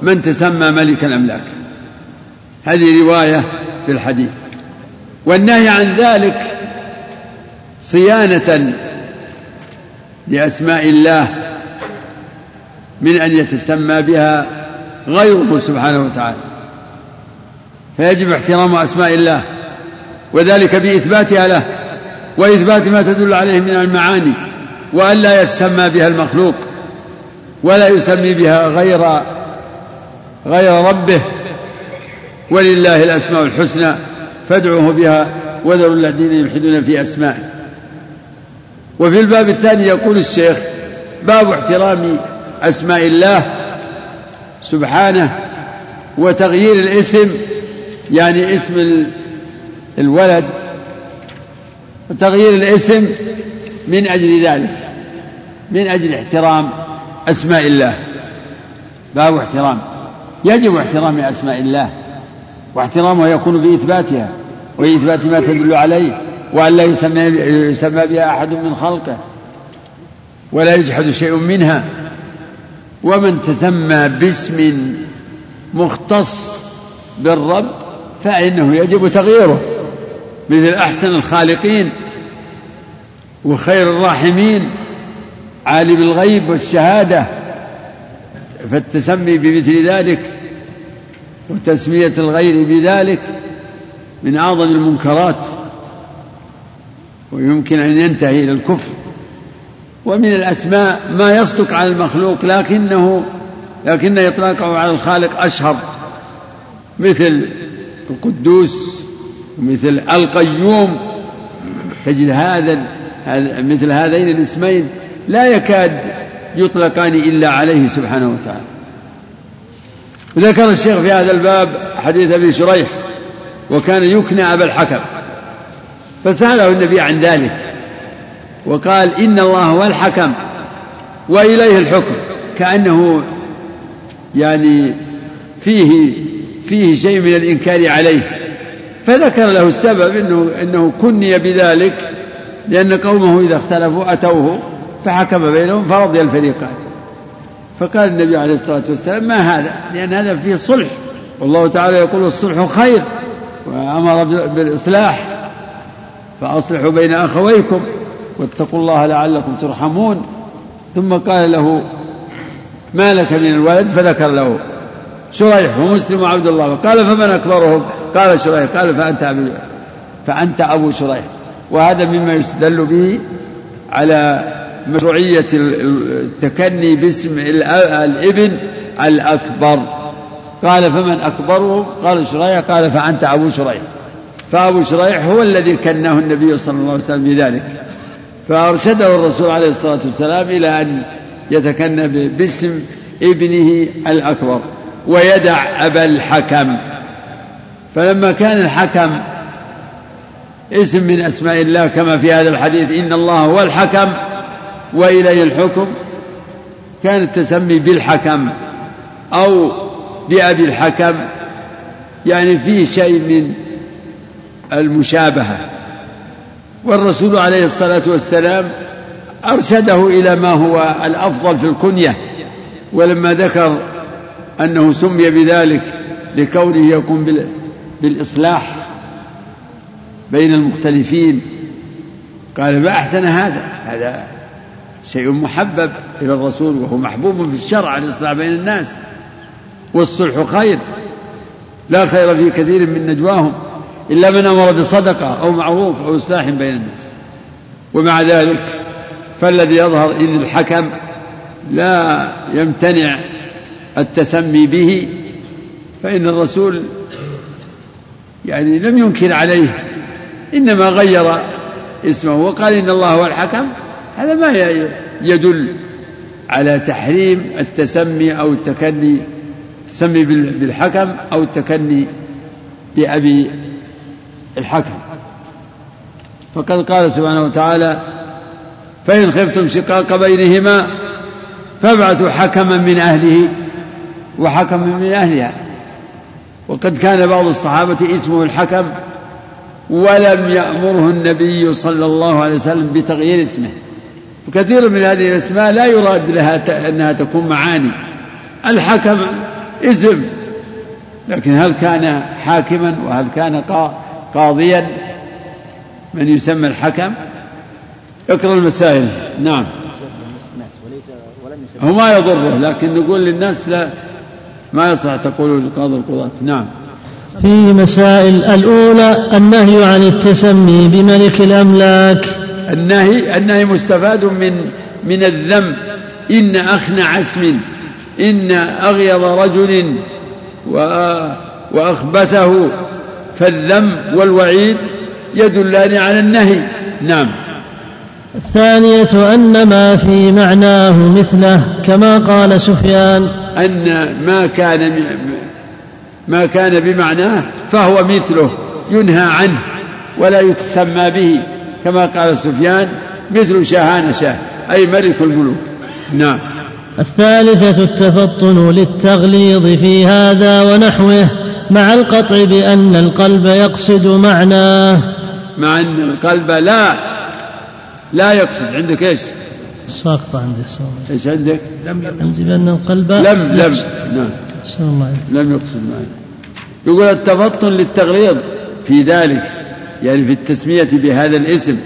Speaker 1: من تسمى ملك الأملاك. هذه رواية في الحديث. والنهي عن ذلك صيانة لأسماء الله من أن يتسمى بها غيره سبحانه وتعالى. فيجب احترام أسماء الله وذلك بإثباتها له. وإثبات ما تدل عليه من المعاني وأن لا يتسمى بها المخلوق ولا يسمي بها غير غير ربه ولله الأسماء الحسنى فادعوه بها وذروا الذين يلحدون في أسمائه. وفي الباب الثاني يقول الشيخ باب احترام أسماء الله سبحانه وتغيير الاسم يعني اسم الولد وتغيير الاسم من أجل ذلك من أجل احترام أسماء الله. باب احترام. يجب احترام أسماء الله واحترامها يكون بإثباتها وإثبات ما تدل عليه وأن لا يسمى, يسمى بها أحد من خلقه ولا يجحد شيء منها. ومن تسمى باسم مختص بالرب فإنه يجب تغييره. مثل أحسن الخالقين وخير الراحمين عالم الغيب والشهادة فالتسمي بمثل ذلك وتسمية الغير بذلك من أعظم المنكرات ويمكن أن ينتهي إلى الكفر. ومن الأسماء ما يصدق على المخلوق لكنه لكن إطلاقه على الخالق أشهر مثل القدوس ومثل القيوم تجد هذا مثل هذين الاسمين لا يكاد يطلقان إلا عليه سبحانه وتعالى. وذكر الشيخ في هذا الباب حديث أبي شريح وكان يكنى أبا الحكم فسأله النبي عن ذلك وقال إن الله هو الحكم وإليه الحكم كأنه يعني فيه فيه شيء من الإنكار عليه. فذكر له السبب انه إنه كني بذلك لأن قومه إذا اختلفوا أتوه فحكم بينهم فرضي الفريقان. فقال النبي عليه الصلاة والسلام ما هذا؟ لأن هذا فيه صلح. والله تعالى يقول الصلح خير وأمر بالإصلاح فأصلحوا بين أخويكم واتقوا الله لعلكم ترحمون. ثم قال له ما لك من الولد؟ فذكر له شريح ومسلم وعبد الله. قال فمن أكبرهم؟ قال شريح قال فأنت أبو فأنت أبو شريح. وهذا مما يستدل به على مشروعية التكني باسم الابن الأكبر. قال فمن أكبرهم قال شريح قال فأنت أبو شريح. فأبو شريح هو الذي كناه النبي صلى الله عليه وسلم بذلك. فأرشده الرسول عليه الصلاة والسلام إلى أن يتكنى باسم ابنه الأكبر. ويدع أبا الحكم. فلما كان الحكم اسم من أسماء الله كما في هذا الحديث إن الله هو الحكم وإليه الحكم كان التسمي بالحكم أو بأبي الحكم يعني فيه شيء من المشابهة. والرسول عليه الصلاة والسلام أرشده إلى ما هو الأفضل في الكنية ولما ذكر أنه سمي بذلك لكونه يقوم بالإصلاح بين المختلفين. قال ما أحسن هذا هذا شيء محبب إلى الرسول وهو محبوب في الشرع الإصلاح بين الناس والصلح خير. لا خير في كثير من نجواهم إلا من أمر بصدقة أو معروف أو إصلاح بين الناس. ومع ذلك فالذي يظهر إن الحكم لا يمتنع التسمي به فإن الرسول يعني لم ينكر عليه إنما غير اسمه وقال إن الله هو الحكم هذا ما يدل على تحريم التسمي أو التكني التسمي بالحكم أو التكني بأبي الحكم. فقد قال سبحانه وتعالى فإن خفتم شقاق بينهما فابعثوا حكما من أهله وحكما من أهلها. وقد كان بعض الصحابة اسمه الحكم ولم يأمره النبي صلى الله عليه وسلم بتغيير اسمه. وكثير من هذه الأسماء لا يراد لها أنها تكون معاني. الحكم اسم لكن هل كان حاكما وهل كان قاضيا؟ من يسمى الحكم؟ اقرأ المسائل. نعم. هو ما يضره لكن نقول للناس لا ما يصلح تقولوا لقاضي القضاة. نعم.
Speaker 3: فيه مسائل الأولى النهي عن التسمي بملك الأملاك.
Speaker 1: النهي النهي مستفاد من من الذم إن أخنع اسم إن أغيض رجل وأخبثه فالذم والوعيد يدلان على النهي. نعم.
Speaker 3: الثانية أن ما في معناه مثله كما قال سفيان.
Speaker 1: أن ما كان ما كان بمعناه فهو مثله ينهى عنه ولا يتسمى به كما قال سفيان مثل شاهان شاه أي ملك الملوك. نعم.
Speaker 3: الثالثة التفطن للتغليظ في هذا ونحوه مع القطع بأن القلب يقصد معناه.
Speaker 1: مع أن القلب لا لا يقصد. عندك إيش؟
Speaker 3: ساقطة عندي
Speaker 1: إيش عندك؟
Speaker 3: لم عندي بأن القلب
Speaker 1: لم لم. نعم.
Speaker 3: الله
Speaker 1: لم يقصد معي. يقول التفطن للتغليظ. في ذلك يعني في التسمية بهذا الاسم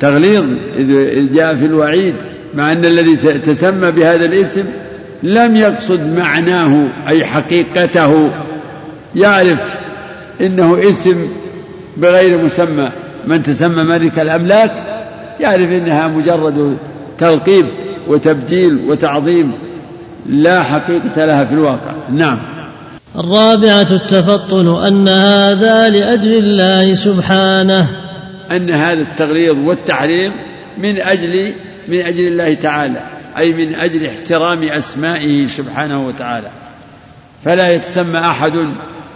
Speaker 1: تغليظ إذ جاء في الوعيد مع أن الذي تسمى بهذا الاسم لم يقصد معناه أي حقيقته. يعرف إنه اسم بغير مسمى. من تسمى ملك الأملاك يعرف إنها مجرد تلقيب وتبجيل وتعظيم لا حقيقة لها في الواقع. نعم.
Speaker 3: الرابعة التفطن أن هذا لأجل الله سبحانه.
Speaker 1: أن هذا التغليظ والتحريم من أجل من أجل الله تعالى أي من أجل احترام أسمائه سبحانه وتعالى. فلا يتسمى أحد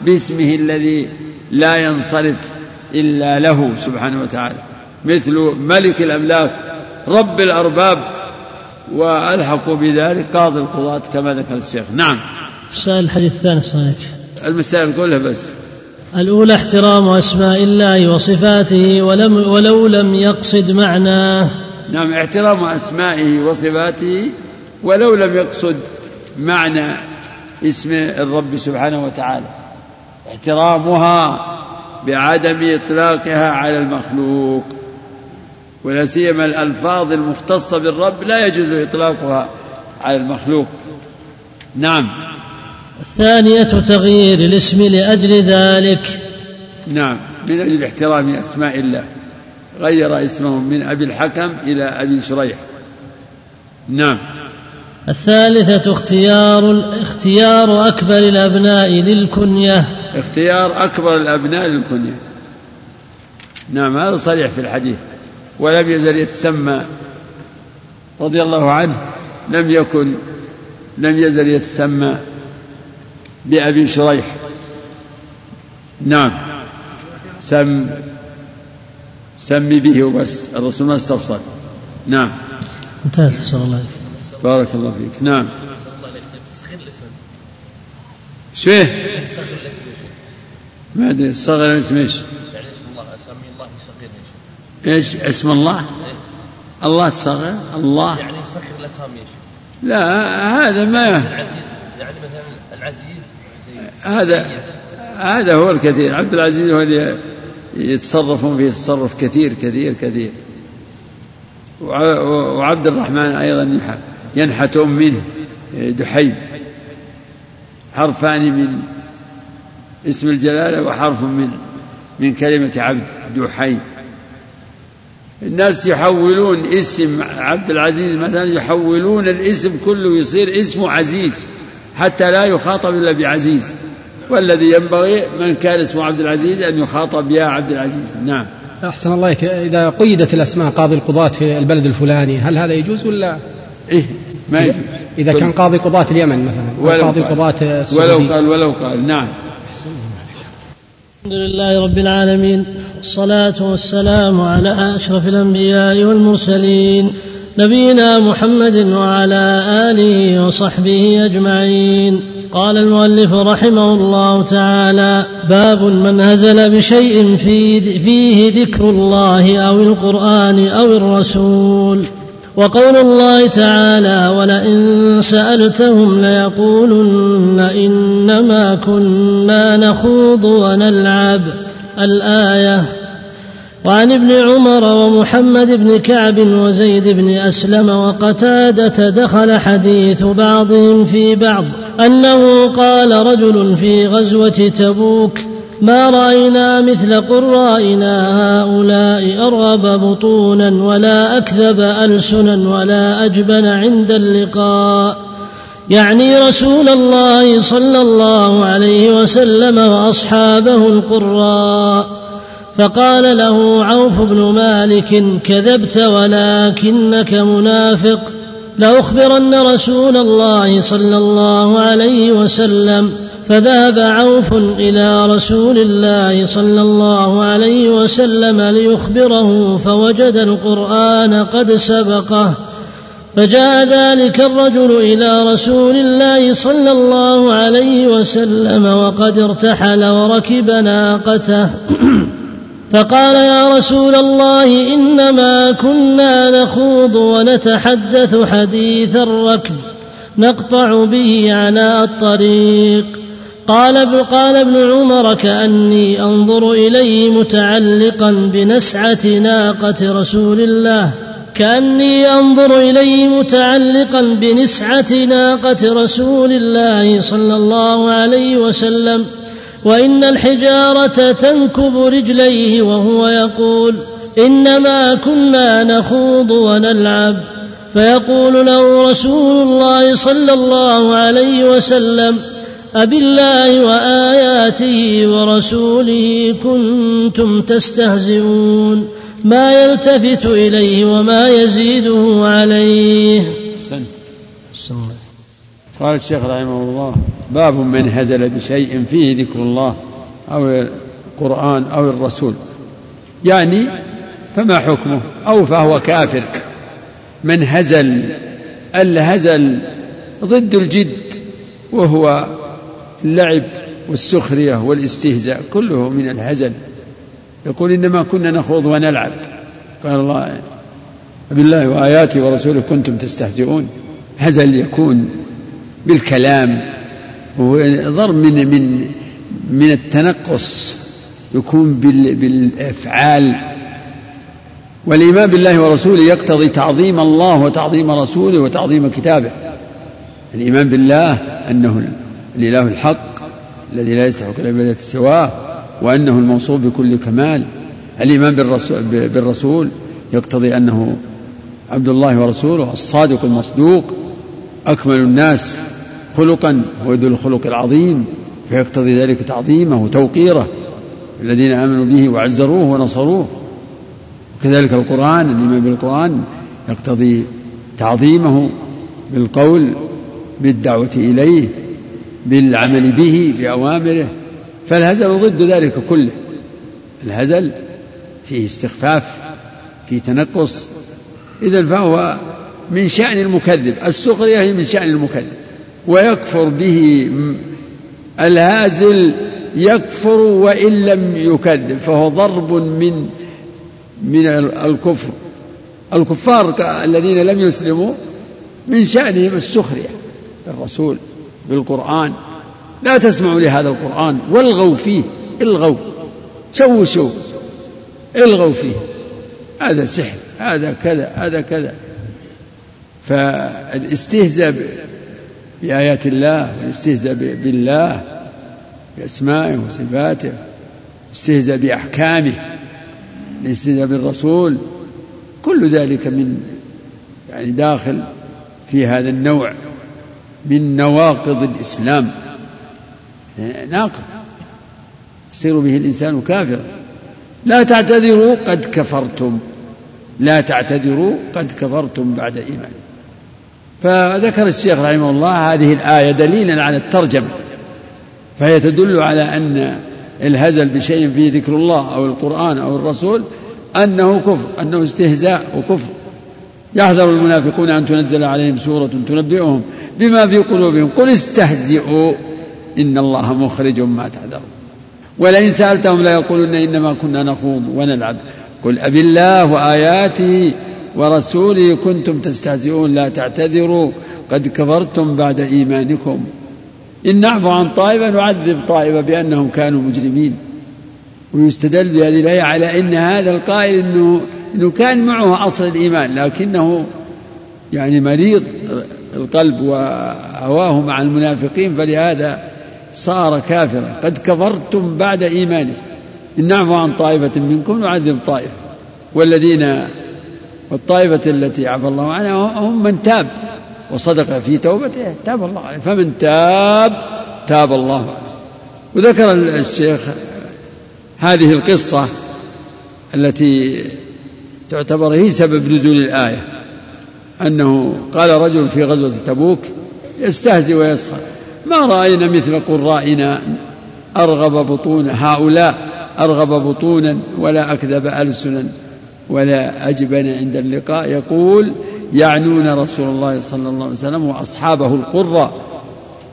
Speaker 1: باسمه الذي لا ينصرف إلا له سبحانه وتعالى. مثل ملك الأملاك رب الأرباب وألحقوا بذلك قاضي القضاة كما ذكر الشيخ. نعم.
Speaker 3: سؤال الحديث الثاني صحيح
Speaker 1: المسائل كلها بس.
Speaker 3: الأولى احترام أسماء الله وصفاته ولم ولو لم يقصد معناه
Speaker 1: نعم احترام أسمائه وصفاته ولو لم يقصد معنى اسم الرب سبحانه وتعالى. احترامها بعدم إطلاقها على المخلوق. ولا سيما الألفاظ المختصة بالرب لا يجوز إطلاقها على المخلوق. نعم.
Speaker 3: الثانية تغيير الاسم لأجل ذلك.
Speaker 1: نعم. من أجل احترام أسماء الله. غير اسمه من أبي الحكم إلى أبي شريح. نعم.
Speaker 3: الثالثة اختيار اختيار أكبر الأبناء للكنية.
Speaker 1: اختيار أكبر الأبناء للكنية. نعم هذا صريح في الحديث. ولم يزل يتسمى رضي الله عنه لم يكن لم يزل يتسمى بأبي شريح. نعم. سم سمي به وبس. الرسول ما استفصل. نعم.
Speaker 3: انتهت صلى الله عليه
Speaker 1: بارك الله فيك. نعم. شو؟ ما أدري صغر الاسم إيش؟ يعني اسم الله اسمي الله صغير إيش؟ اسم الله؟ الله الصغير؟ الله.
Speaker 7: يعني يسخر الأسامي؟
Speaker 1: لا هذا ما
Speaker 7: العزيز. يعني مثلا العزيز.
Speaker 1: هذا هذا هو الكثير. عبد العزيز هو اللي يتصرفون فيه تصرف كثير كثير كثير. وعبد الرحمن أيضا ينحتون منه دحيم. حرفان من اسم الجلالة وحرف من من كلمة عبد دحيم. الناس يحولون اسم عبد العزيز مثلا يحولون الاسم كله يصير اسمه عزيز حتى لا يخاطب إلا بعزيز. والذي ينبغي من كان اسمه عبد العزيز أن يخاطب يا عبد العزيز. نعم.
Speaker 6: أحسن الله إذا قيدت الأسماء قاضي القضاة في البلد الفلاني هل هذا يجوز ولا؟
Speaker 1: إيه ما يجوز.
Speaker 6: إذا كان قاضي قضاة اليمن مثلا
Speaker 1: ولو
Speaker 6: قاضي قضاة
Speaker 1: ولو قال ولو قال. نعم.
Speaker 3: الحمد لله رب العالمين والصلاة والسلام على أشرف الأنبياء والمرسلين نبينا محمد وعلى آله وصحبه أجمعين. قال المؤلف رحمه الله تعالى باب من هزل بشيء في فيه ذكر الله أو القرآن أو الرسول. وقول الله تعالى ولئن سألتهم ليقولن إنما كنا نخوض ونلعب. الآية وعن ابن عمر ومحمد بن كعب وزيد بن اسلم وقتاده دخل حديث بعضهم في بعض انه قال رجل في غزوه تبوك ما رأينا مثل قرائنا هؤلاء أرغب بطونا ولا أكذب ألسنا ولا أجبن عند اللقاء. يعني رسول الله صلى الله عليه وسلم وأصحابه القراء. فقال له عوف بن مالك كذبت ولكنك منافق. لأخبرن رسول الله صلى الله عليه وسلم فذهب عوف إلى رسول الله صلى الله عليه وسلم ليخبره فوجد القرآن قد سبقه. فجاء ذلك الرجل إلى رسول الله صلى الله عليه وسلم وقد ارتحل وركب ناقته. فقال يا رسول الله إنما كنا نخوض ونتحدث حديث الركب نقطع به عناء الطريق. قال قال ابن عمر كأني أنظر إليه متعلقا بنسعة ناقة رسول الله. كأني أنظر إليه متعلقا بنسعة ناقة رسول الله صلى الله عليه وسلم. وإن الحجارة تنكب رجليه وهو يقول إنما كنا نخوض ونلعب. فيقول له رسول الله صلى الله عليه وسلم أبالله وآياته ورسوله كنتم تستهزئون ما يلتفت إليه وما يزيده عليه.
Speaker 1: قال الشيخ رحمه الله باب من هزل بشيء فيه ذكر الله أو القرآن أو الرسول. يعني فما حكمه؟ أو فهو كافر. من هزل الهزل ضد الجد وهو اللعب والسخرية والاستهزاء كله من الهزل يقول إنما كنا نخوض ونلعب. قال الله بالله وآياته ورسوله كنتم تستهزئون. هزل يكون بالكلام. وضرب من من من التنقص. يكون بالأفعال. والإيمان بالله ورسوله يقتضي تعظيم الله وتعظيم رسوله وتعظيم كتابه. الإيمان بالله أنه الاله الحق الذي لا يستحق العباده سواه وأنه الموصوف بكل كمال. الإيمان بالرسول, بالرسول يقتضي أنه عبد الله ورسوله الصادق المصدوق أكمل الناس خلقا وذو الخلق العظيم فيقتضي ذلك تعظيمه وتوقيره الذين آمنوا به وعزروه ونصروه. وكذلك القرآن الإيمان بالقرآن يقتضي تعظيمه بالقول بالدعوة إليه. بالعمل به بأوامره. فالهزل ضد ذلك كله. الهزل فيه استخفاف فيه تنقص. إذا فهو من شأن المكذب. السخرية هي من شأن المكذب. ويكفر به الهازل يكفر وإن لم يكذب. فهو ضرب من من الكفر. الكفار الذين لم يسلموا من شأنهم السخرية. بالرسول بالقرآن. لا تسمعوا لهذا القرآن. والغوا فيه. الغوا. شوشوا الغوا فيه. هذا سحر. هذا كذا. هذا كذا. فالاستهزاء بآيات الله والاستهزاء بالله بأسمائه وصفاته الاستهزاء بأحكامه الاستهزاء بالرسول. كل ذلك من يعني داخل في هذا النوع. من نواقض الإسلام. ناقض. يصير به الإنسان كافرا لا تعتذروا قد كفرتم. لا تعتذروا قد كفرتم بعد إيمان فذكر الشيخ رحمه الله هذه الآية دليلا على الترجمة. فهي تدل على أن الهزل بشيء فيه ذكر الله أو القرآن أو الرسول أنه كفر أنه استهزاء وكفر. يحذر المنافقون أن تنزل عليهم سورة تنبئهم. بما في قلوبهم. قل استهزئوا إن الله مخرج ما تحذرون ولئن سألتهم ليقولن إنما كنا نخوض ونلعب. قل أبي الله وآياته ورسوله كنتم تستهزئون لا تعتذروا. قد كفرتم بعد إيمانكم. إن نعفو عن طائفة نعذب طائفة بأنهم كانوا مجرمين. ويستدل بهذه الآية على أن هذا القائل أنه, إنه كان معه أصل الإيمان لكنه يعني مريض القلب وهواه مع المنافقين فلهذا صار كافرا. قد كفرتم بعد إيمانه إن نعفو عن طائفة منكم نعذب طائفة. والذين والطائفة التي عفى الله عنها هم من تاب وصدق في توبته تاب الله عليه. فمن تاب تاب الله عليه. وذكر الشيخ هذه القصة التي تعتبر هي سبب نزول الآية. أنه قال رجل في غزوة تبوك يستهزئ ويسخر ما رأينا مثل قرائنا؟ أرغب بطون هؤلاء أرغب بطونا ولا أكذب ألسنا ولا أجبن عند اللقاء. يقول يعنون رسول الله صلى الله عليه وسلم وأصحابه القراء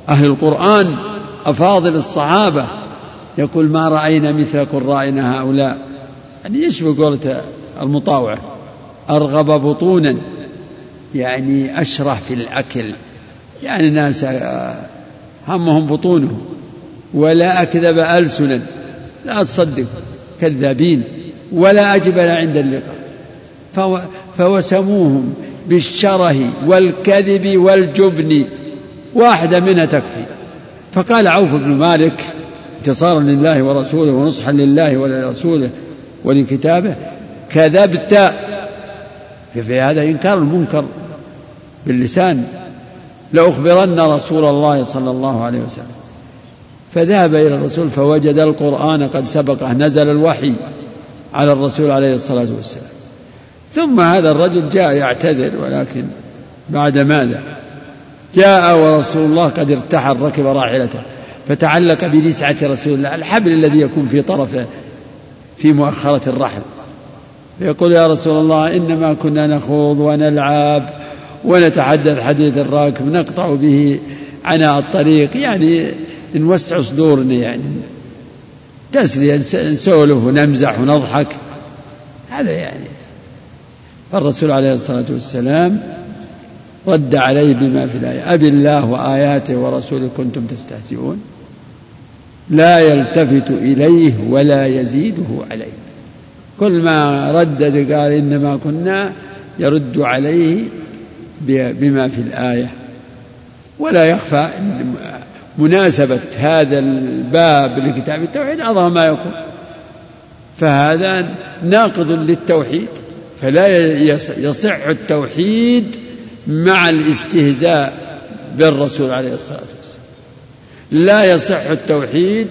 Speaker 1: أهل القرآن أفاضل الصحابة. يقول ما رأينا مثل قرائنا هؤلاء؟ يعني يشبه قولة المطاوعة؟ أرغب بطونا يعني أشرح في الأكل يعني ناس همهم بطونهم ولا أكذب ألسنا لا تصدق كذابين ولا أجبل عند اللقاء. فوسموهم بالشره والكذب والجبن واحدة منها تكفي. فقال عوف بن مالك انتصارا لله ورسوله ونصحا لله ولرسوله ولكتابه كذبت في هذا إنكار المنكر. باللسان لأخبرن رسول الله صلى الله عليه وسلم. فذهب إلى الرسول فوجد القرآن قد سبقه نزل الوحي على الرسول عليه الصلاة والسلام. ثم هذا الرجل جاء يعتذر ولكن بعد ماذا؟ جاء ورسول الله قد ارتحل ركب راحلته فتعلق بلسعة رسول الله الحبل الذي يكون في طرفه في مؤخرة الرحل. يقول يا رسول الله إنما كنا نخوض ونلعب. ونتحدث حديث الراكب نقطع به عناء الطريق. يعني نوسع صدورنا يعني. تسلية نسولف ونمزح ونضحك هذا يعني. فالرسول عليه الصلاة والسلام رد عليه بما في الآية. أبي الله وآياته ورسوله كنتم تستهزئون؟ لا يلتفت إليه ولا يزيده عليه. كل ما ردد قال إنما كنا يرد عليه بما في الآية. ولا يخفى أن مناسبة هذا الباب لكتاب التوحيد أعظم ما يكون. فهذا ناقض للتوحيد فلا يصح التوحيد مع الاستهزاء بالرسول عليه الصلاة والسلام. لا يصح التوحيد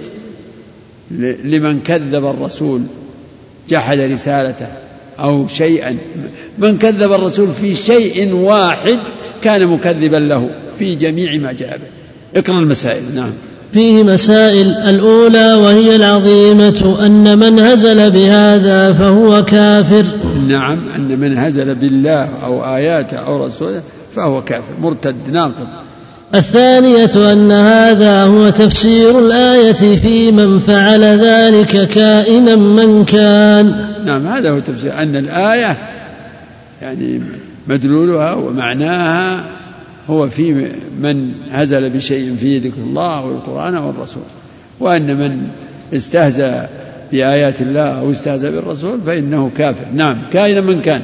Speaker 1: لمن كذب الرسول جحد رسالته. أو شيئا. من كذب الرسول في شيء واحد كان مكذبا له في جميع ما جاء به. اقرأ المسائل. نعم.
Speaker 3: فيه مسائل الأولى وهي العظيمة أن من هزل بهذا فهو كافر.
Speaker 1: نعم. أن من هزل بالله أو آياته أو رسوله فهو كافر مرتد ناقض.
Speaker 3: الثانية أن هذا هو تفسير الآية في من فعل ذلك كائنا من كان.
Speaker 1: نعم هذا هو تفسير. أن الآية يعني مدلولها ومعناها هو في من هزل بشيء فيه ذكر الله والقرآن والرسول. وأن من استهزأ بآيات الله أو استهزأ بالرسول فإنه كافر. نعم كائنا من كان.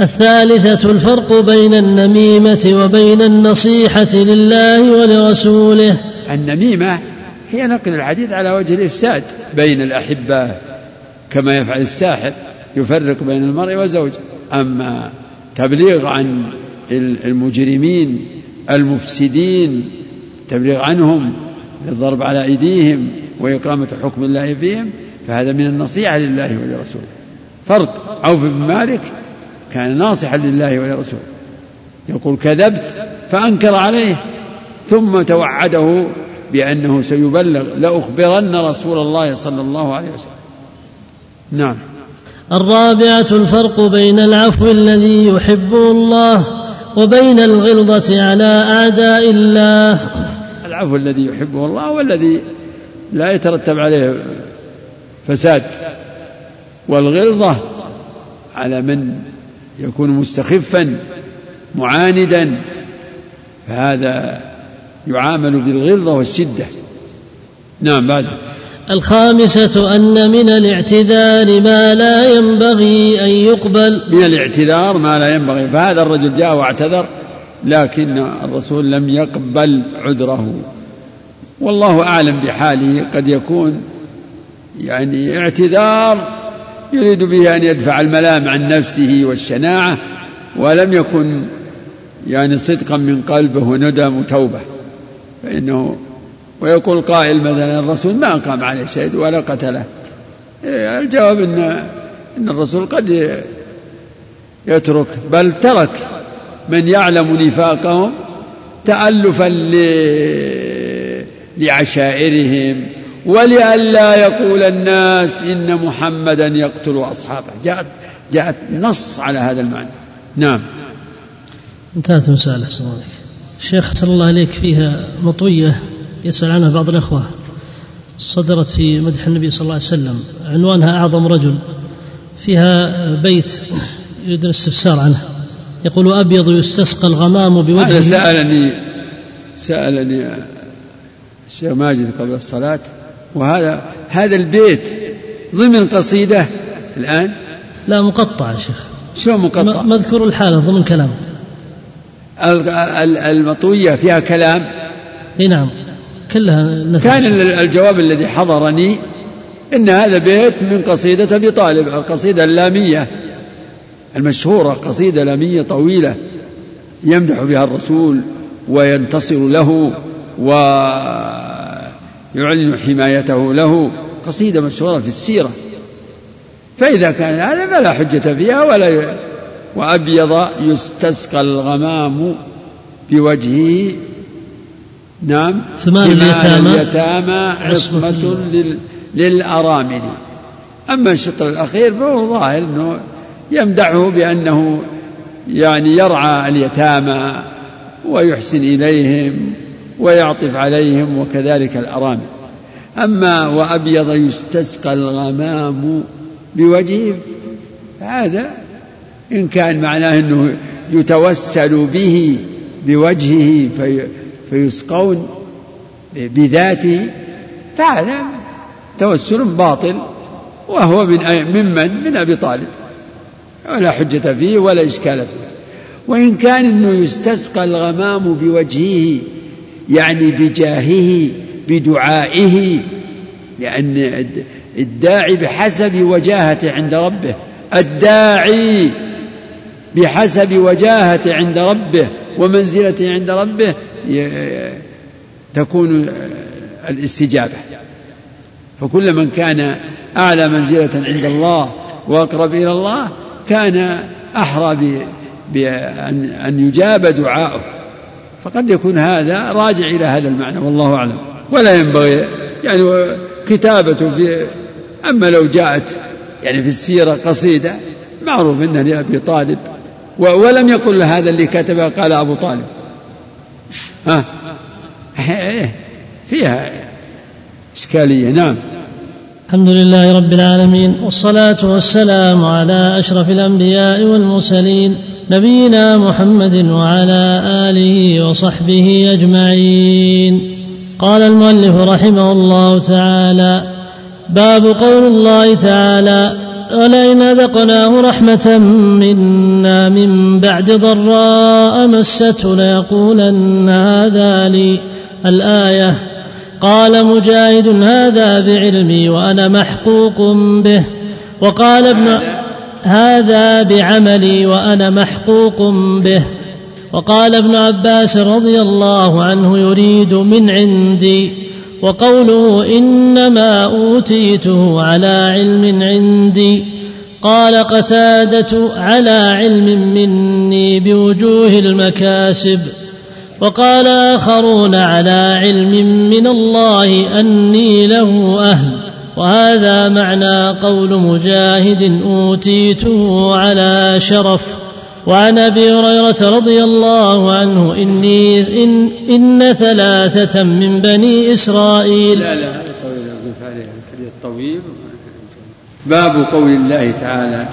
Speaker 3: الثالثة الفرق بين النميمة وبين النصيحة لله ولرسوله.
Speaker 1: النميمة هي نقل الحديث على وجه الإفساد بين الأحبة كما يفعل الساحر يفرق بين المرء وزوجه أما تبليغ عن المجرمين المفسدين تبليغ عنهم للضرب على أيديهم وإقامة حكم الله فيهم فهذا من النصيحة لله ولرسوله. فرق عوف بن مالك كان ناصحا لله ولرسوله. يقول كذبت فأنكر عليه ثم توعده بأنه سيبلغ لأخبرن رسول الله صلى الله عليه وسلم. نعم.
Speaker 3: الرابعة الفرق بين العفو الذي يحبه الله وبين الغلظة على أعداء الله.
Speaker 1: العفو الذي يحبه الله والذي لا يترتب عليه فساد والغلظة على من يكون مستخفا معاندا فهذا يعامل بالغلظة والشدة. نعم بعد.
Speaker 3: الخامسة أن من الاعتذار ما لا ينبغي أن يقبل.
Speaker 1: من الاعتذار ما لا ينبغي فهذا الرجل جاء واعتذر لكن الرسول لم يقبل عذره. والله أعلم بحاله قد يكون يعني اعتذار يريد به أن يدفع الملام عن نفسه والشناعة ولم يكن يعني صدقا من قلبه وندم وتوبة. فإنه ويقول قائل مثلا الرسول ما قام عليه شهيد ولا قتله. إيه، الجواب ان إن الرسول قد يترك بل ترك من يعلم نفاقهم تألفا لعشائرهم ولئلا يقول الناس إن محمدا يقتل أصحابه. جاءت جاءت نص على هذا المعنى. نعم.
Speaker 3: انتهت المسألة الشيخ صلى الله عليك فيها مطوية يسأل عنها بعض الأخوة. صدرت في مدح النبي صلى الله عليه وسلم. عنوانها أعظم رجل. فيها بيت يريد الاستفسار عنه. يقول أبيض يستسقى الغمام بوجهه.
Speaker 1: هذا سألني سألني الشيخ ماجد قبل الصلاة. وهذا هذا البيت ضمن قصيدة الآن؟
Speaker 3: لا مقطع يا شيخ.
Speaker 1: شو مقطع؟
Speaker 3: مذكور الحالة ضمن كلام.
Speaker 1: المطوية فيها كلام؟
Speaker 3: نعم كلها.
Speaker 1: كان الجواب الذي حضرني إن هذا بيت من قصيدة أبي طالب القصيدة اللامية المشهورة قصيدة لامية طويلة يمدح بها الرسول وينتصر له ويعلن حمايته له قصيدة مشهورة في السيرة. فإذا كان هذا فلا حجة فيها ولا وأبيض يستسقى الغمام بوجهه. نعم.
Speaker 3: ثمان اليتامى
Speaker 1: اليتامى عصمة للأرامل. أما الشطر الأخير فهو ظاهر أنه يمدحه بأنه يعني يرعى اليتامى ويحسن إليهم. ويعطف عليهم وكذلك الأرامل. أما وأبيض يستسقى الغمام بوجهه هذا إن كان معناه أنه يتوسل به بوجهه في فيسقون بذاته فهذا توسل باطل وهو من ممن؟ من أبي طالب. ولا حجة فيه ولا إشكال فيه. وإن كان أنه يستسقى الغمام بوجهه يعني بجاهه بدعائه لأن الداعي بحسب وجاهته عند ربه. الداعي بحسب وجاهته عند ربه ومنزلته عند ربه تكون الاستجابة. فكل من كان أعلى منزلة عند الله وأقرب إلى الله كان أحرى بأن أن يجاب دعاؤه. فقد يكون هذا راجع إلى هذا المعنى والله أعلم. ولا ينبغي يعني كتابة في أما لو جاءت يعني في السيرة قصيدة معروف أنها لأبي طالب ولم يقل هذا اللي كتبه قال أبو طالب. ها؟ فيها إشكالية نعم.
Speaker 3: الحمد لله رب العالمين والصلاة والسلام على أشرف الأنبياء والمرسلين نبينا محمد وعلى آله وصحبه أجمعين. قال المؤلف رحمه الله تعالى باب قول الله تعالى ولئن أذقناه رحمة منا من بعد ضراء مسته ليقولن هذا لي. الآية قال مجاهد هذا بعلمي وأنا محقوق به. وقال ابن هذا بعملي وأنا محقوق به. وقال ابن عباس رضي الله عنه يريد من عندي. وقوله إنما أوتيته على علم عندي. قال قتادة على علم مني بوجوه المكاسب. وقال آخرون على علم من الله أني له أهل وهذا معنى قول مجاهد أوتيته على شرف. وعن أبي هريرة رضي الله عنه إني إن, إن ثلاثة من بني إسرائيل.
Speaker 1: لا لا الحديث طويل باب قول الله تعالى.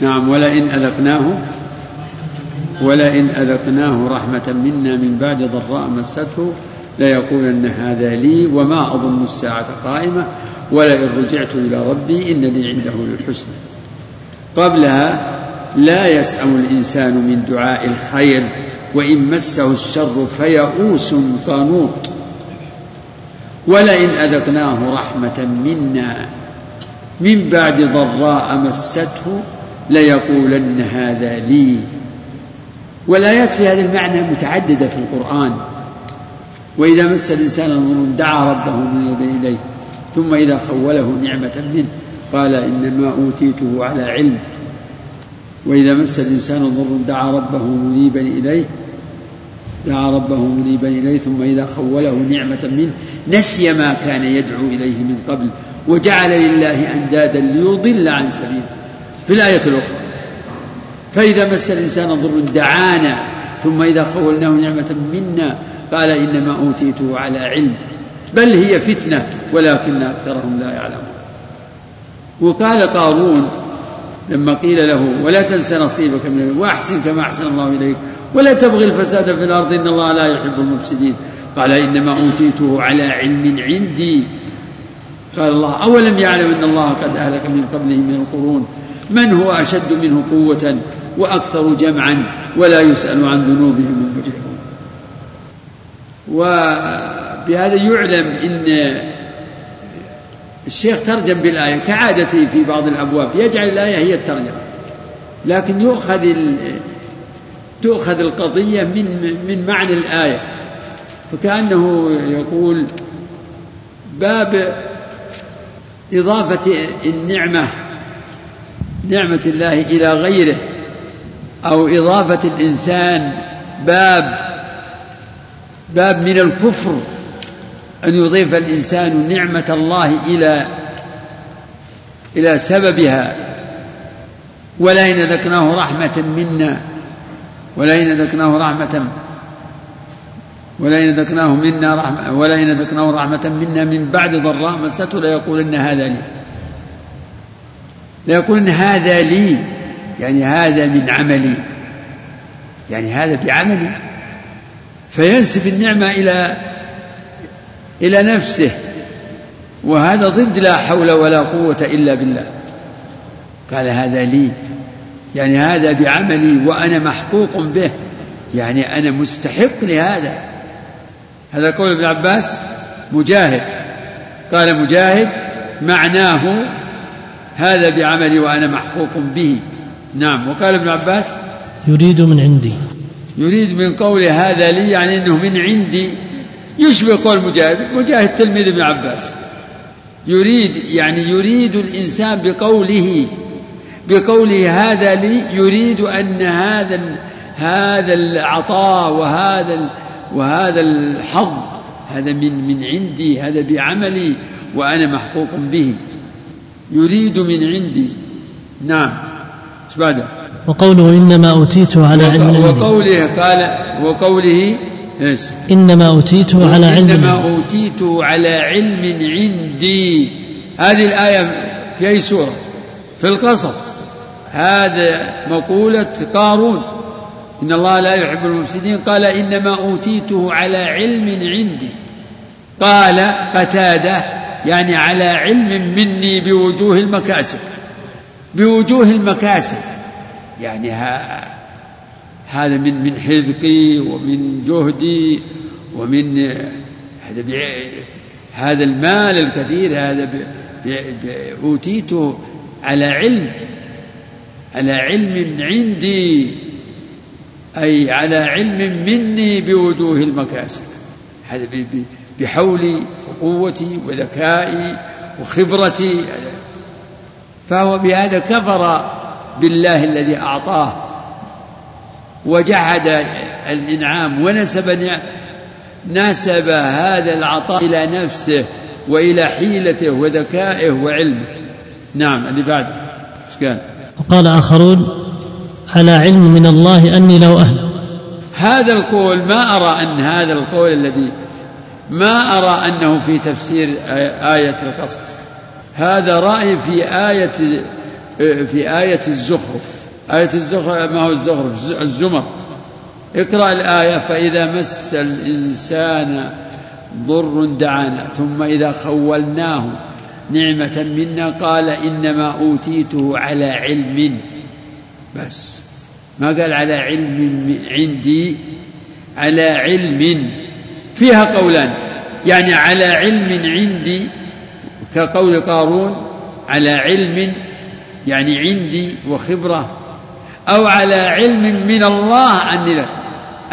Speaker 1: نعم ولئن اذقناه ولئن أذقناه رحمة منا من بعد ضراء مسته ليقولن هذا لي وما أظن الساعة قائمة ولئن رجعت إلى ربي إن لي عنده للحسن قبلها لا يسأم الإنسان من دعاء الخير وإن مسه الشر فيئوس قانوط ولئن أذقناه رحمة منا من بعد ضراء مسته ليقولن هذا لي والآيات في هذا المعنى متعددة في القرآن. وإذا مس الإنسان ضر دعا ربه منيبا إليه ثم إذا خوله نعمة منه قال إنما أوتيته على علم. وإذا مس الإنسان ضر دعا ربه منيبا إليه دعا ربه منيبا إليه ثم إذا خوله نعمة منه نسي ما كان يدعو إليه من قبل وجعل لله أندادا ليضل عن سبيله. في الآية الأخرى. فإذا مس الإنسان ضر دعانا ثم إذا خولناه نعمة منا قال إنما أوتيته على علم. بل هي فتنة ولكن أكثرهم لا يعلمون. وقال قارون لما قيل له ولا تنس نصيبك من وأحسن كما أحسن الله إليك ولا تبغي الفساد في الأرض إن الله لا يحب المفسدين. قال إنما أوتيته على علم عندي. قال الله أولم يعلم أن الله قد أهلك من قبله من القرون؟ من هو أشد منه قوة؟ وأكثر جمعا ولا يسأل عن ذنوبهم المجرمون. وبهذا يعلم أن الشيخ ترجم بالآية كعادته في بعض الأبواب يجعل الآية هي الترجمة. لكن يؤخذ تؤخذ القضية من من معنى الآية. فكأنه يقول باب إضافة النعمة نعمة الله إلى غيره. أو إضافة الإنسان باب باب من الكفر أن يضيف الإنسان نعمة الله إلى إلى سببها. ولئن ذقناه رحمة منا ولئن ذقناه رحمة ولئن ذقناه منا رحمة ولئن ذقناه رحمة منا من بعد ضراء مسته ليقولن هذا لي. ليقولن هذا لي. يعني هذا من عملي. يعني هذا بعملي. فينسب النعمة إلى إلى نفسه. وهذا ضد لا حول ولا قوة إلا بالله. قال هذا لي. يعني هذا بعملي وأنا محقوق به. يعني أنا مستحق لهذا. هذا قول ابن عباس مجاهد. قال مجاهد معناه هذا بعملي وأنا محقوق به. نعم وقال ابن عباس
Speaker 3: يريد من عندي.
Speaker 1: يريد من قوله هذا لي يعني أنه من عندي. يشبه قول مجاهد مجاهد تلميذ ابن عباس. يريد يعني يريد الإنسان بقوله بقوله هذا لي يريد أن هذا هذا العطاء وهذا وهذا الحظ هذا من من عندي هذا بعملي وأنا محقوق به. يريد من عندي. نعم. إيش بعده.
Speaker 3: وقوله إنما أوتيته على علم عندي
Speaker 1: وقوله قال وقوله إيش؟
Speaker 3: إنما أوتيته على علم
Speaker 1: إنما
Speaker 3: عندي
Speaker 1: أوتيته على علم عندي. هذه الآية في أي سورة؟ في القصص. هذا مقولة قارون. إن الله لا يحب المفسدين. قال إنما أوتيته على علم عندي. قال قتادة يعني على علم مني بوجوه المكاسب. بوجوه المكاسب. يعني هذا من من حذقي ومن جهدي ومن هذا هذا المال الكثير هذا أوتيته على علم على علم عندي أي على علم مني بوجوه المكاسب. هذا بحولي وقوتي وذكائي وخبرتي فهو بهذا كفر بالله الذي أعطاه وجحد الإنعام ونسب نسب هذا العطاء إلى نفسه وإلى حيلته وذكائه وعلمه. نعم اللي بعده إيش قال
Speaker 3: وقال آخرون على علم من الله أني لو أهل.
Speaker 1: هذا القول ما أرى أن هذا القول الذي ما أرى أنه في تفسير آية القصص. هذا رأي في آية في آية الزخرف. آية الزخرف ما هو الزخرف؟ الزمر. اقرأ الآية فإذا مس الإنسان ضر دعانا ثم إذا خولناه نعمة منا قال إنما أوتيته على علم. بس. ما قال على علم عندي؟ على علم. فيها قولان. يعني على علم عندي كقول قارون على علم يعني عندي وخبرة أو على علم من الله أني له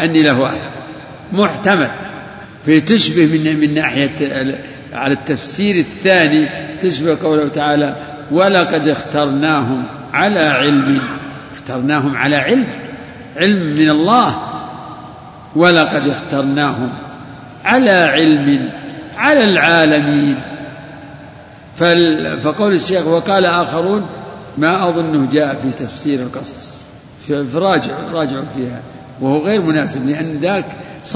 Speaker 1: أني له أهل محتمل. في تشبه من من ناحية على التفسير الثاني تشبه قوله تعالى ولقد اخترناهم على علم. اخترناهم على علم. علم من الله. ولقد اخترناهم على علم على العالمين. فقول الشيخ وقال آخرون ما أظنه جاء في تفسير القصص في في راجع راجع فيها وهو غير مناسب لأن ذاك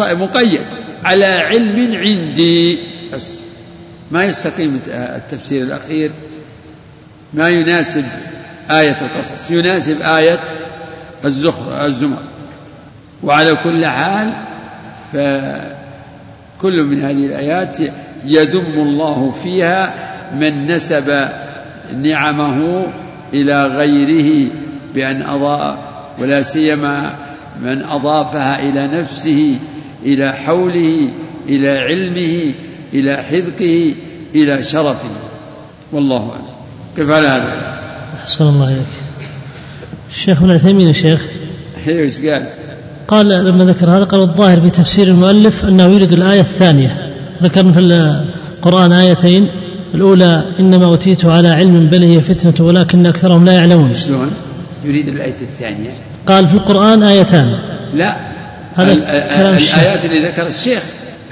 Speaker 1: مقيد على علم عندي. بس ما يستقيم التفسير الأخير ما يناسب آية القصص يناسب آية الزخر الزمر. وعلى كل حال فكل من هذه الآيات يذم الله فيها من نسب نعمه إلى غيره بأن أضاء ولا سيما من أضافها إلى نفسه إلى حوله إلى علمه إلى حذقه إلى شرفه. والله أعلم. كيف على هذا؟
Speaker 3: أحسن الله إليك. الشيخ ابن عثيمين يا شيخ.
Speaker 1: إيش قال؟
Speaker 3: قال لما ذكر هذا قال الظاهر في تفسير المؤلف أنه يريد الآية الثانية. ذكر في القرآن آيتين. الأولى إنما أوتيته على علم بل هي فتنة ولكن أكثرهم لا يعلمون.
Speaker 1: شلون؟ يريد الآية الثانية.
Speaker 3: قال في القرآن آيتان.
Speaker 1: لا.
Speaker 3: هذا.
Speaker 1: الآيات اللي ذكر الشيخ.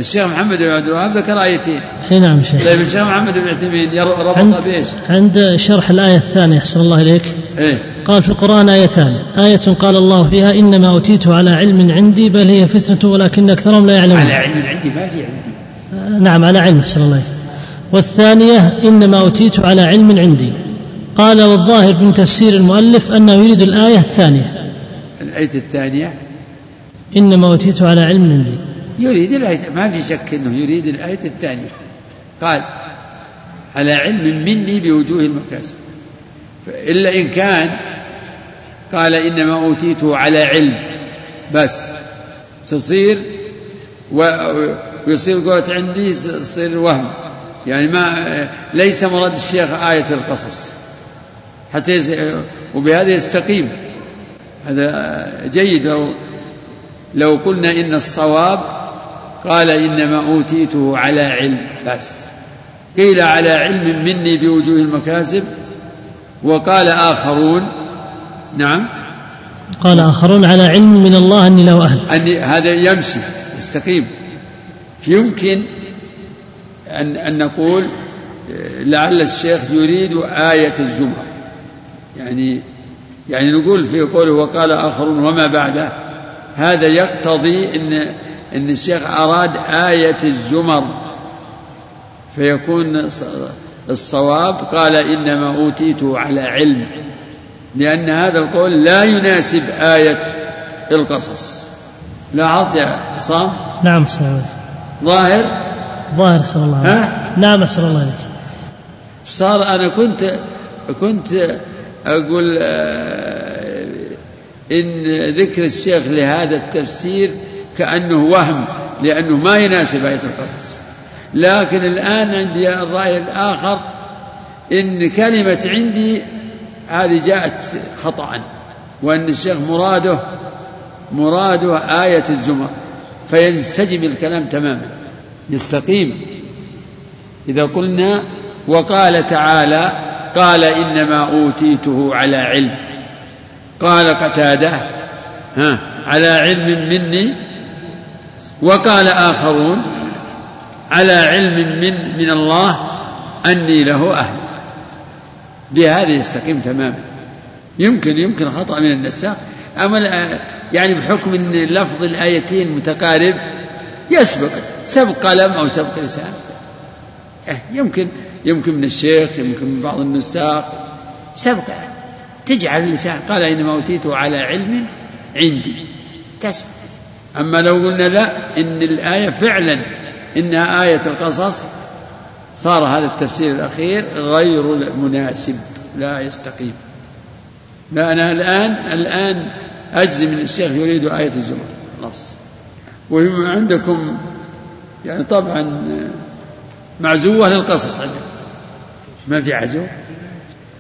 Speaker 1: الشيخ محمد بن عبد الوهاب ذكر آيتين.
Speaker 3: أي نعم شيخ.
Speaker 1: طيب الشيخ محمد بن عثيمين ربط
Speaker 3: عند,
Speaker 1: بإيش؟
Speaker 3: عند شرح الآية الثانية أحسن الله إليك.
Speaker 1: إيه.
Speaker 3: قال في القرآن آيتان. آية قال الله فيها إنما أوتيته على علم عندي بل هي فتنة ولكن أكثرهم لا يعلمون.
Speaker 1: على علم عندي ما في عندي.
Speaker 3: نعم على علم أحسن الله إليك. والثانية إنما أوتيت على علم عندي. قال والظاهر من تفسير المؤلف أنه يريد الآية الثانية.
Speaker 1: الآية الثانية؟
Speaker 3: إنما أوتيته على علم عندي.
Speaker 1: يريد الآية ما في شك أنه يريد الآية الثانية. قال على علم مني بوجوه المكاسب إلا إن كان قال إنما أوتيته على علم. بس. تصير ويصير قولة عندي يصير وهم. يعني ما ليس مراد الشيخ آية القصص. حتى يس... وبهذا يستقيم. هذا جيد. لو لو قلنا إن الصواب قال إنما أوتيته على علم. بس. قيل على علم مني بوجوه المكاسب وقال آخرون. نعم.
Speaker 3: قال آخرون على علم من الله أني له أهل.
Speaker 1: أن هذا يمشي يستقيم. يمكن أن أن نقول لعل الشيخ يريد آية الزمر يعني يعني نقول في قوله وقال آخرون وما بعده. هذا يقتضي أن أن الشيخ أراد آية الزمر. فيكون الصواب قال إنما أوتيته على علم. لأن هذا القول لا يناسب آية القصص. لاحظت يا صام
Speaker 3: نعم سلام
Speaker 1: ظاهر؟
Speaker 3: ظاهر صلى الله عليه
Speaker 1: ها؟
Speaker 3: نعم أسأل الله عليك.
Speaker 1: صار أنا كنت كنت أقول آه، إن ذكر الشيخ لهذا التفسير كأنه وهم لأنه ما يناسب آية القصص. لكن الآن عندي الرأي الآخر إن كلمة عندي هذه جاءت خطأ وأن الشيخ مراده مراده آية الزمر فينسجم الكلام تماما. يستقيم. إذا قلنا وقال تعالى قال إنما أوتيته على علم. قال قتادة ها على علم مني. وقال آخرون على علم من من الله أني له أهل. بهذا يستقيم تماما. يمكن يمكن خطأ من النساخ. أما يعني بحكم أن لفظ الآيتين متقارب يسبق سبق قلم أو سبق لسان. إيه، يمكن يمكن من الشيخ يمكن من بعض النساخ. سبق. تجعل اللسان قال إنما أوتيته على علم عندي. تسبق. أما لو قلنا لا إن الآية فعلا إنها آية القصص صار هذا التفسير الأخير غير مناسب لا يستقيم. لا أنا الآن الآن أجزم من الشيخ يريد آية الزمر. خلاص. وعندكم يعني طبعا معزوة للقصص عندكم ما في عزو.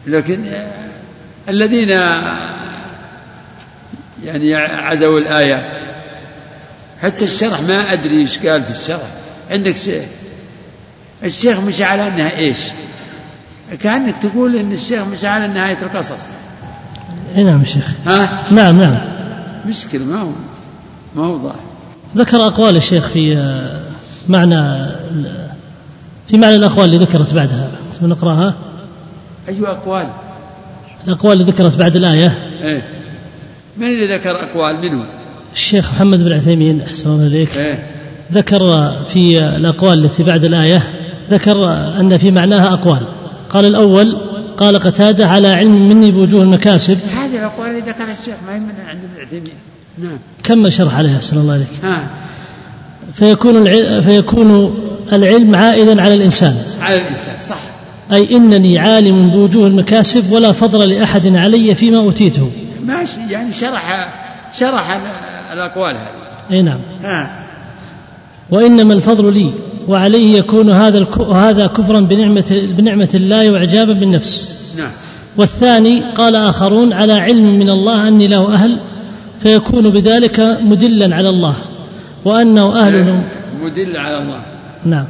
Speaker 1: لكن الذين يعني عزوا الآيات. حتى الشرح ما أدري إيش قال في الشرح. عندك شيخ الشيخ مش على أنها إيش؟ كأنك تقول إن الشيخ مش على نهاية القصص.
Speaker 3: اي نعم شيخ.
Speaker 1: ها؟
Speaker 3: نعم نعم.
Speaker 1: مشكلة ما هو ما هو ضاح
Speaker 3: ذكر أقوال الشيخ في آه، معنى في معنى الأقوال اللي ذكرت بعدها. نقراها؟
Speaker 1: أي أقوال؟
Speaker 3: الأقوال اللي ذكرت بعد الآية.
Speaker 1: إيه. من اللي ذكر أقوال؟ منهم
Speaker 3: الشيخ محمد بن عثيمين أحسن الله إليك
Speaker 1: إيه.
Speaker 3: ذكر في الأقوال التي بعد الآية ذكر أن في معناها أقوال. قال الأول قال قتادة على علم مني بوجوه المكاسب.
Speaker 1: هذه الأقوال اللي ذكرها الشيخ ما هي من عند ابن عثيمين. نعم.
Speaker 3: كمل شرح عليها؟ أحسن الله عليك.
Speaker 1: ها.
Speaker 3: فيكون العلم فيكون العلم عائدا على الإنسان.
Speaker 1: على الإنسان صح.
Speaker 3: أي إنني عالم بوجوه المكاسب ولا فضل لأحد علي فيما أوتيته.
Speaker 1: ماشي يعني شرح شرح الأقوال هذه.
Speaker 3: أي نعم.
Speaker 1: ها.
Speaker 3: وإنما الفضل لي وعليه يكون هذا هذا كفرا بنعمة بنعمة الله وإعجابا بالنفس.
Speaker 1: نعم.
Speaker 3: والثاني قال آخرون على علم من الله أني له أهل فيكون بذلك مدلا على الله. وأنه أهل
Speaker 1: مدل على الله.
Speaker 3: نعم.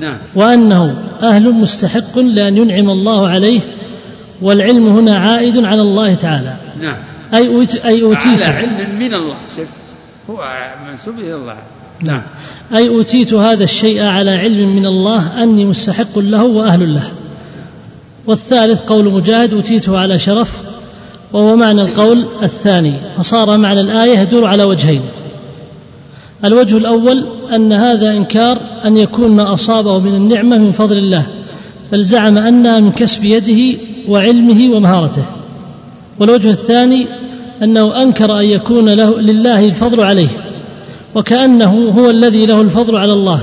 Speaker 1: نعم.
Speaker 3: وأنه أهل مستحق لأن ينعم الله عليه والعلم هنا عائد على الله تعالى.
Speaker 1: نعم.
Speaker 3: أي أوت أي
Speaker 1: على
Speaker 3: أوتيت
Speaker 1: علم من الله. شفت؟ هو منسوب إلى الله. نعم.
Speaker 3: أي أوتيت هذا الشيء على علم من الله أني مستحق له وأهل له. والثالث قول مجاهد أوتيته على شرف. وهو معنى القول الثاني فصار معنى الآية يدور على وجهين. الوجه الأول أن هذا إنكار أن يكون ما أصابه من النعمة من فضل الله بل زعم أنها من كسب يده وعلمه ومهارته. والوجه الثاني أنه أنكر أن يكون له لله الفضل عليه وكأنه هو الذي له الفضل على الله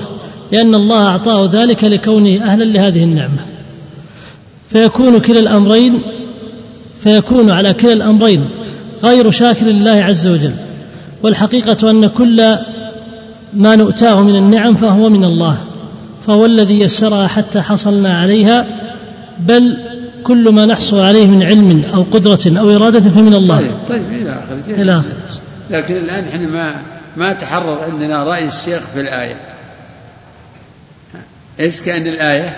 Speaker 3: لأن الله أعطاه ذلك لكونه أهلا لهذه النعمة. فيكون كلا الأمرين فيكون على كلا الأمرين غير شاكر لله عز وجل. والحقيقة أن كل ما نؤتاه من النعم فهو من الله فهو الذي يسرها حتى حصلنا عليها بل كل ما نحصل عليه من علم أو قدرة أو إرادة فمن الله.
Speaker 1: طيب طيب إلى آخره
Speaker 3: إلى آخره
Speaker 1: لكن الآن إحنا ما ما تحرر عندنا رأي الشيخ في الآية. إيش كان الآية؟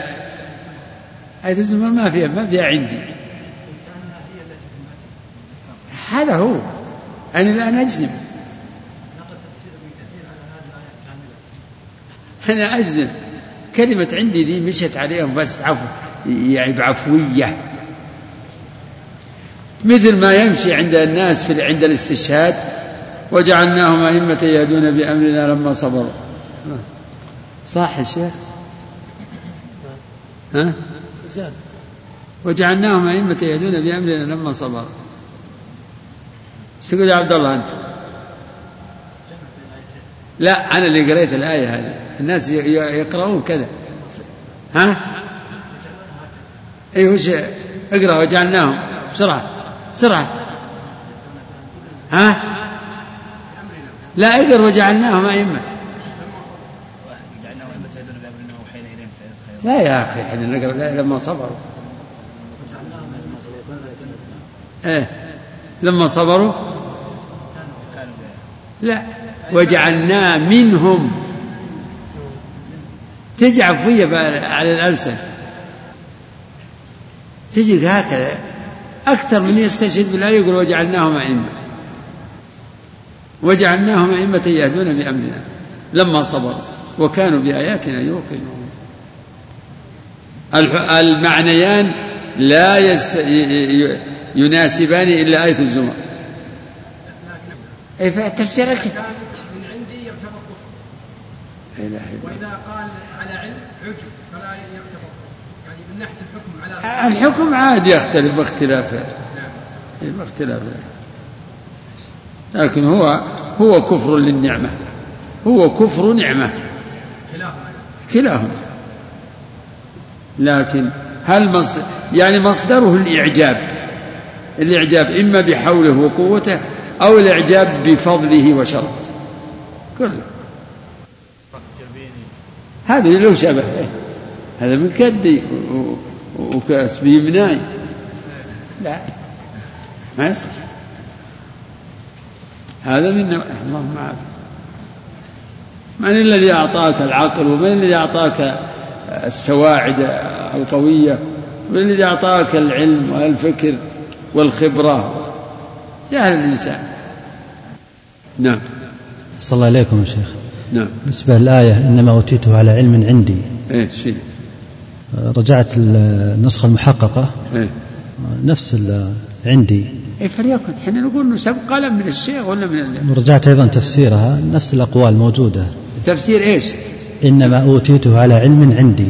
Speaker 1: آية الزمر ما فيها ما فيها عندي. هذا هو. أنا الآن أجزم. أنا أجزم. كلمة عندي دي مشت عليهم بس عفو يعني بعفوية. مثل ما يمشي عند الناس في عند الاستشهاد وجعلناهم أئمة يهدون بأمرنا لما صبروا. صح يا شيخ؟ ها؟ وجعلناهم أئمة يهدون بأمرنا لما صبروا. إيش تقول يا عبد الله أنت. لا أنا اللي قريت الآية هذه. الناس يقرؤون كذا. ها؟ اي وش اقرأ وجعلناهم. بسرعة بسرعة. ها؟ لا اقرأ وجعلناهم أئمة. لا يا أخي إحنا نقرأ لما صبروا. إيه. لما صبروا؟ لا وجعلنا منهم. تجي عفوية على الألسن. تجي هكذا. أكثر من يستشهد بالآية يقول وجعلناهم أئمة. وجعلناهم أئمة يهدون بأمرنا لما صبروا وكانوا بآياتنا يوقنون. المعنيان لا. يناسبان إلا آية الزمر. أي فالتفسير
Speaker 8: من عندي يعتبر كفر وإذا قال على علم عجب فلا يعتبر يعني من ناحية الحكم على
Speaker 1: الحكم عادي يختلف باختلاف. باختلاف. لكن هو هو كفر للنعمة. هو كفر نعمة. كلاهما لكن هل مصدر يعني مصدره الإعجاب. الإعجاب إما بحوله وقوته أو الإعجاب بفضله وشرفه. كله. هذا له شبه. هذا من كدي وكأس بيمناي. لا. ما يصلح هذا من اللهم عافية من الذي أعطاك العقل ومن الذي أعطاك السواعد القوية؟ من الذي أعطاك العلم والفكر؟ والخبرة. جهل الإنسان. نعم.
Speaker 9: صلى الله عليكم يا شيخ.
Speaker 1: نعم.
Speaker 9: بالنسبة للآية إنما أوتيته على علم عندي.
Speaker 1: إيه شيء
Speaker 9: رجعت النسخة المحققة.
Speaker 1: إيه.
Speaker 9: نفس عندي.
Speaker 1: إيه فليكن. إحنا نقول إنه سبق قلم من الشيخ ولا من ال-
Speaker 9: ورجعت أيضا تفسيرها. نفس الأقوال موجودة.
Speaker 1: تفسير إيش؟
Speaker 9: إنما أوتيته على علم عندي.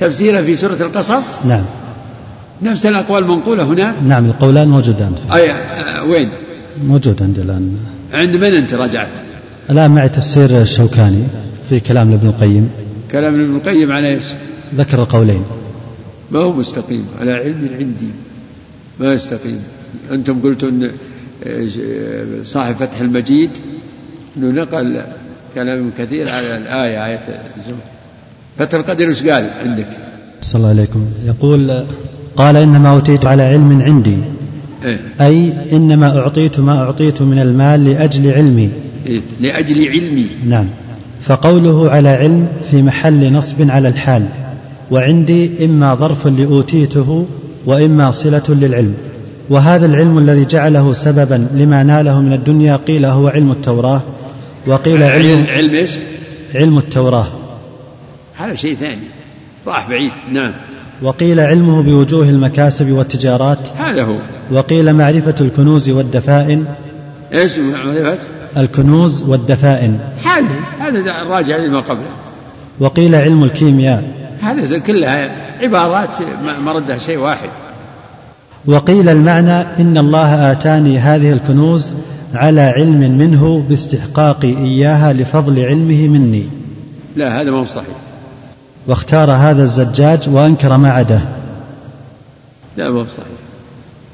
Speaker 1: تفسيره في سورة القصص؟
Speaker 9: نعم.
Speaker 1: نفس الأقوال منقولة هناك؟
Speaker 9: نعم القولان موجودان
Speaker 1: أي آه، وين؟
Speaker 9: موجود عندي الآن.
Speaker 1: عند من أنت رجعت؟
Speaker 9: الآن معي تفسير الشوكاني في كلام لابن القيم.
Speaker 1: كلام ابن القيم على إيش؟
Speaker 9: ذكر القولين
Speaker 1: ما هو مستقيم؟ على علم عندي. ما يستقيم. أنتم قلتوا أن آه، صاحب فتح المجيد. أنه نقل كلام كثير على الآية آية الزمر فتح القدر وش قال عندك؟
Speaker 9: صلى الله عليكم يقول قال إنما أوتيت على علم عندي.
Speaker 1: إيه؟
Speaker 9: أي إنما أعطيت ما أعطيت من المال لأجل علمي.
Speaker 1: إيه؟ لأجل علمي.
Speaker 9: نعم. فقوله على علم في محل نصب على الحال. وعندي إما ظرف لأوتيته وإما صلة للعلم. وهذا العلم الذي جعله سببا لما ناله من الدنيا قيل هو علم التوراة. وقيل علم
Speaker 1: علم إيش؟
Speaker 9: علم التوراة.
Speaker 1: هذا شيء ثاني. راح بعيد. نعم.
Speaker 9: وقيل علمه بوجوه المكاسب والتجارات.
Speaker 1: هذا هو.
Speaker 9: وقيل معرفة الكنوز والدفائن.
Speaker 1: إيش معرفة؟
Speaker 9: الكنوز والدفائن.
Speaker 1: هذا هذا راجع لما قبله.
Speaker 9: وقيل علم الكيمياء.
Speaker 1: هذا كلها عبارات مردها شيء واحد.
Speaker 9: وقيل المعنى إن الله آتاني هذه الكنوز على علم منه باستحقاقي إياها لفضل علمه مني.
Speaker 1: لا هذا ما هو صحيح.
Speaker 9: واختار هذا الزجاج وأنكر ما عداه
Speaker 1: لا ما هو صحيح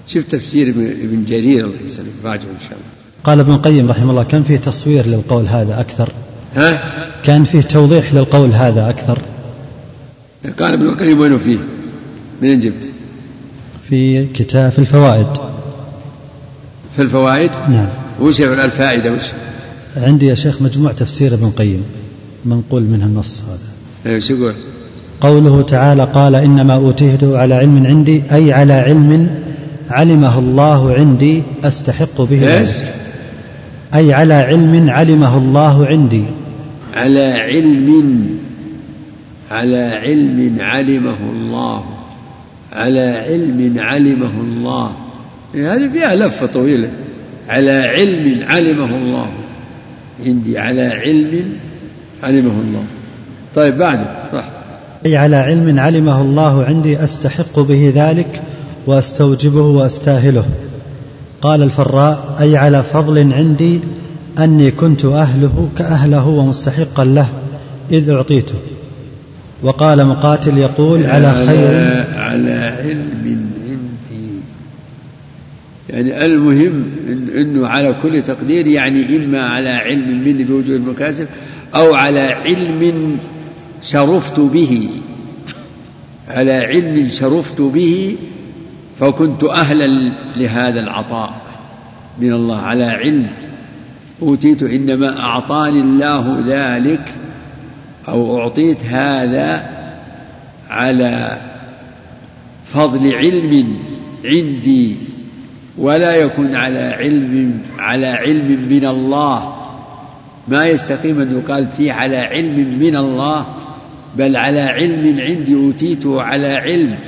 Speaker 1: شوف تفسير ابن جرير الله يسلمك. راجع إن شاء الله.
Speaker 9: قال ابن القيم رحمه الله كان فيه تصوير للقول هذا أكثر.
Speaker 1: ها؟
Speaker 9: كان فيه توضيح للقول هذا أكثر.
Speaker 1: قال ابن القيم وين فيه؟ من أين جبته؟
Speaker 9: في كتاب في الفوائد.
Speaker 1: في الفوائد؟
Speaker 9: نعم.
Speaker 1: وش الفائدة وش؟
Speaker 9: عندي يا شيخ مجموع تفسير ابن القيم منقول منها النص هذا.
Speaker 1: شو يقول؟
Speaker 9: قوله تعالى قال إنما أوتيته على علم عندي أي على علم علمه الله عندي أستحق به
Speaker 1: إيش؟
Speaker 9: أي على علم علمه الله عندي.
Speaker 1: على علم على علم علمه الله على علم علمه الله. إيه، هذه فيها لفة طويلة. على علم علمه الله. عندي على علم علمه الله. طيب بعده. راح.
Speaker 9: أي على علم علمه الله عندي أستحق به ذلك وأستوجبه وأستاهله. قال الفراء أي على فضل عندي أني كنت أهله كأهله ومستحقا له إذ أعطيته. وقال مقاتل يقول على خير.
Speaker 1: على علم عندي يعني المهم إن إنه على كل تقدير يعني إما على علم مني بوجود المكاسب أو على علم شرفت به على علم شرفت به فكنت أهلا لهذا العطاء. من الله على علم. أوتيت إنما أعطاني الله ذلك أو أعطيت هذا على فضل علم عندي. ولا يكون على علم على علم من الله. ما يستقيم أن يقال فيه على علم من الله. بل على علم عندي اوتيته على علم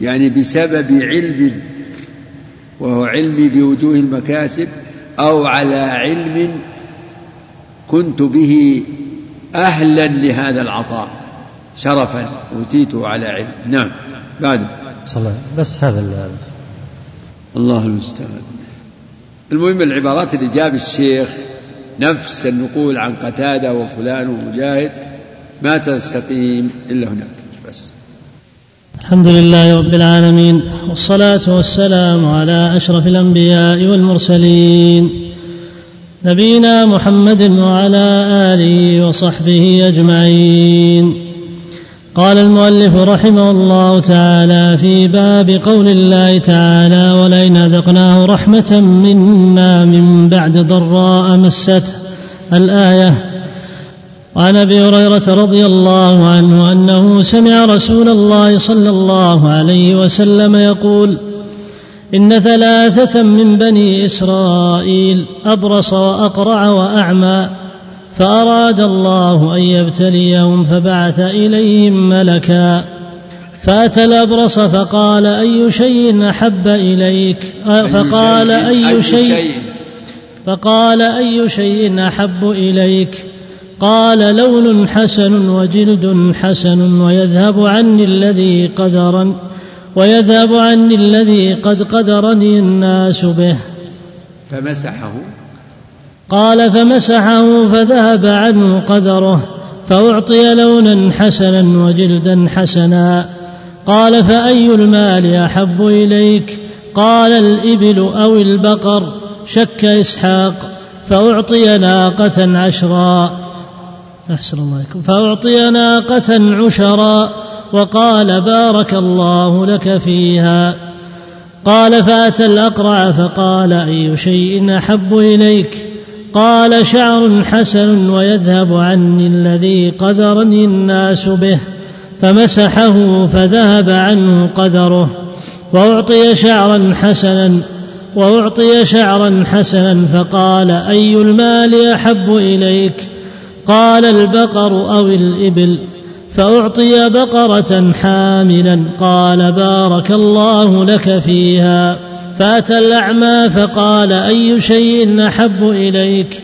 Speaker 1: يعني بسبب علم وهو علمي بوجوه المكاسب أو على علم كنت به أهلا لهذا العطاء شرفا اوتيته على علم. نعم بعد.
Speaker 9: صلى بس هذا ال-
Speaker 1: الله المستعان. المهم العبارات اللي جاب الشيخ نفس النقول عن قتادة وفلان ومجاهد. ما تستقيم إلا هناك. بس.
Speaker 3: الحمد لله رب العالمين والصلاة والسلام على أشرف الأنبياء والمرسلين. نبينا محمد وعلى آله وصحبه أجمعين. قال المؤلف رحمه الله تعالى في باب قول الله تعالى ولئن أذقناه رحمة منا من بعد ضراء مسته. الآية وعن أبي هريرة رضي الله عنه أنه سمع رسول الله صلى الله عليه وسلم يقول إن ثلاثة من بني إسرائيل أبرص وأقرع وأعمى فأراد الله أن يبتليهم فبعث إليهم ملكا. فأتى الأبرص فقال أي شيء أحب إليك؟ فقال أي شيء. فقال أي شيء أحب إليك؟ قال لون حسن وجلد حسن ويذهب عني الذي قدرا ويذهب عني الذي قد قدرني الناس به.
Speaker 1: فمسحه.
Speaker 3: قال فمسحه فذهب عنه قدره فأعطي لونا حسنا وجلدا حسنا. قال فأي المال أحب إليك؟ قال الإبل أو البقر شك إسحاق فأعطي ناقة عشرا. أحسن الله عليكم. فأعطي ناقة عشرا وقال بارك الله لك فيها. قال فأتى الأقرع فقال أي شيء أحب إليك؟ قال شعر حسن ويذهب عني الذي قدرني الناس به فمسحه فذهب عنه قدره وأعطي شعرا حسنا وأعطي شعرا حسنا فقال أي المال أحب إليك؟ قال البقر أو الإبل فأعطي بقرة حاملا قال بارك الله لك فيها فأتى الأعمى فقال أي شيء أحب إليك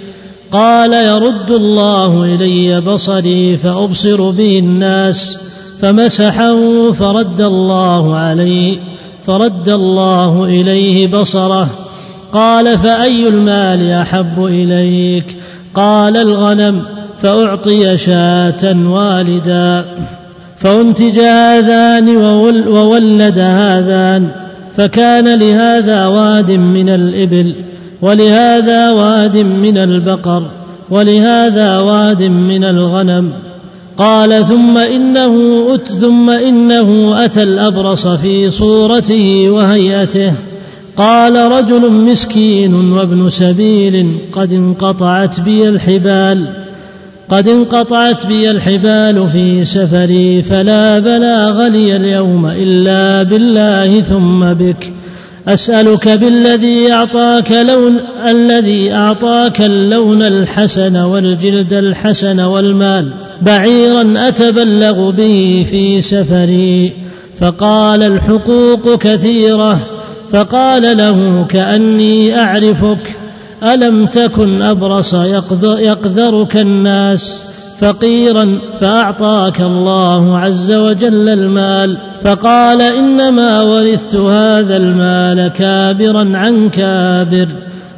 Speaker 3: قال يرد الله إلي بصري فأبصر به الناس فمسحه فرد الله عليه فرد الله إليه بصره قال فأي المال أحب إليك قال الغنم فأعطي شاة والدا فأنتج هذان وولد هذان فكان لهذا واد من الإبل ولهذا واد من البقر ولهذا واد من الغنم. قال ثم إنه أت ثم إنه أتى الأبرص في صورته وهيئته. قال رجل مسكين وابن سبيل قد انقطعت بي الحبال. قد انقطعت بي الحبال في سفري فلا بلاغ لي اليوم إلا بالله ثم بك. أسألك بالذي أعطاك لون الذي أعطاك اللون الحسن والجلد الحسن والمال. بعيرا أتبلغ به في سفري. فقال الحقوق كثيرة فقال له كأني أعرفك. ألم تكن أبرص يقذرك الناس فقيرا فأعطاك الله عز وجل المال فقال إنما ورثت هذا المال كابرا عن كابر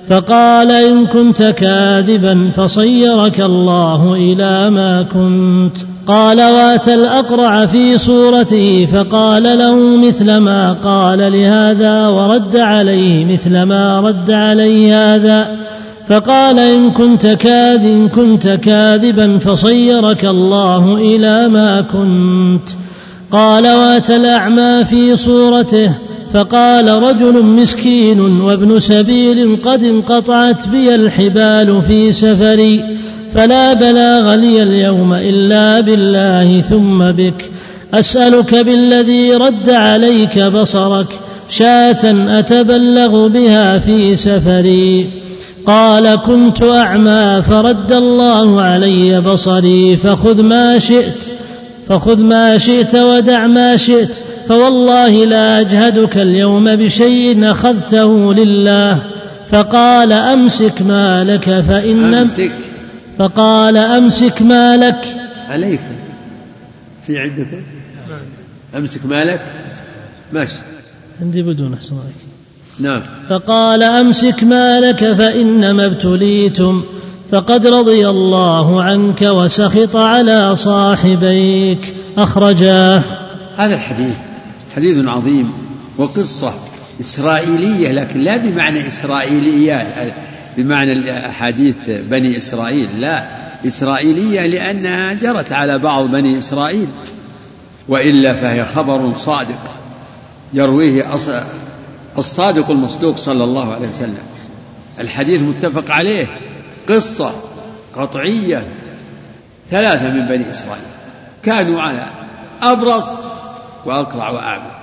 Speaker 3: فقال إن كنت كاذبا فصيرك الله إلى ما كنت قال واتى الأقرع في صورته فقال له مثل ما قال لهذا ورد عليه مثل ما رد عليه هذا. فقال إن كنت كاذ إن كنت كاذبا فصيرك الله إلى ما كنت. قال واتى الأعمى في صورته فقال رجل مسكين وابن سبيل قد انقطعت بي الحبال في سفري. فلا بلاغ لي اليوم إلا بالله ثم بك. أسألك بالذي رد عليك بصرك شاة أتبلغ بها في سفري. قال كنت أعمى فرد الله علي بصري فخذ ما شئت فخذ ما شئت ودع ما شئت فوالله لا أجهدك اليوم بشيء أخذته لله. فقال أمسك مالك فإن
Speaker 1: أمسك.
Speaker 3: فقال أمسك مالك.
Speaker 1: عليك. في عندكم؟ أمسك مالك؟ ماشي.
Speaker 3: عندي بدون أحسن عليك
Speaker 1: نعم.
Speaker 3: فقال أمسك مالك فإنما ابتليتم فقد رضي الله عنك وسخط على صاحبيك. أخرجاه.
Speaker 1: هذا الحديث حديث عظيم وقصة إسرائيلية لكن لا بمعنى إسرائيلية. بمعنى أحاديث بني إسرائيل لا إسرائيلية لأنها جرت على بعض بني إسرائيل وإلا فهي خبر صادق يرويه الصادق المصدوق صلى الله عليه وسلم. الحديث متفق عليه قصة قطعية ثلاثة من بني إسرائيل كانوا على أبرص وأقرع وأعمى.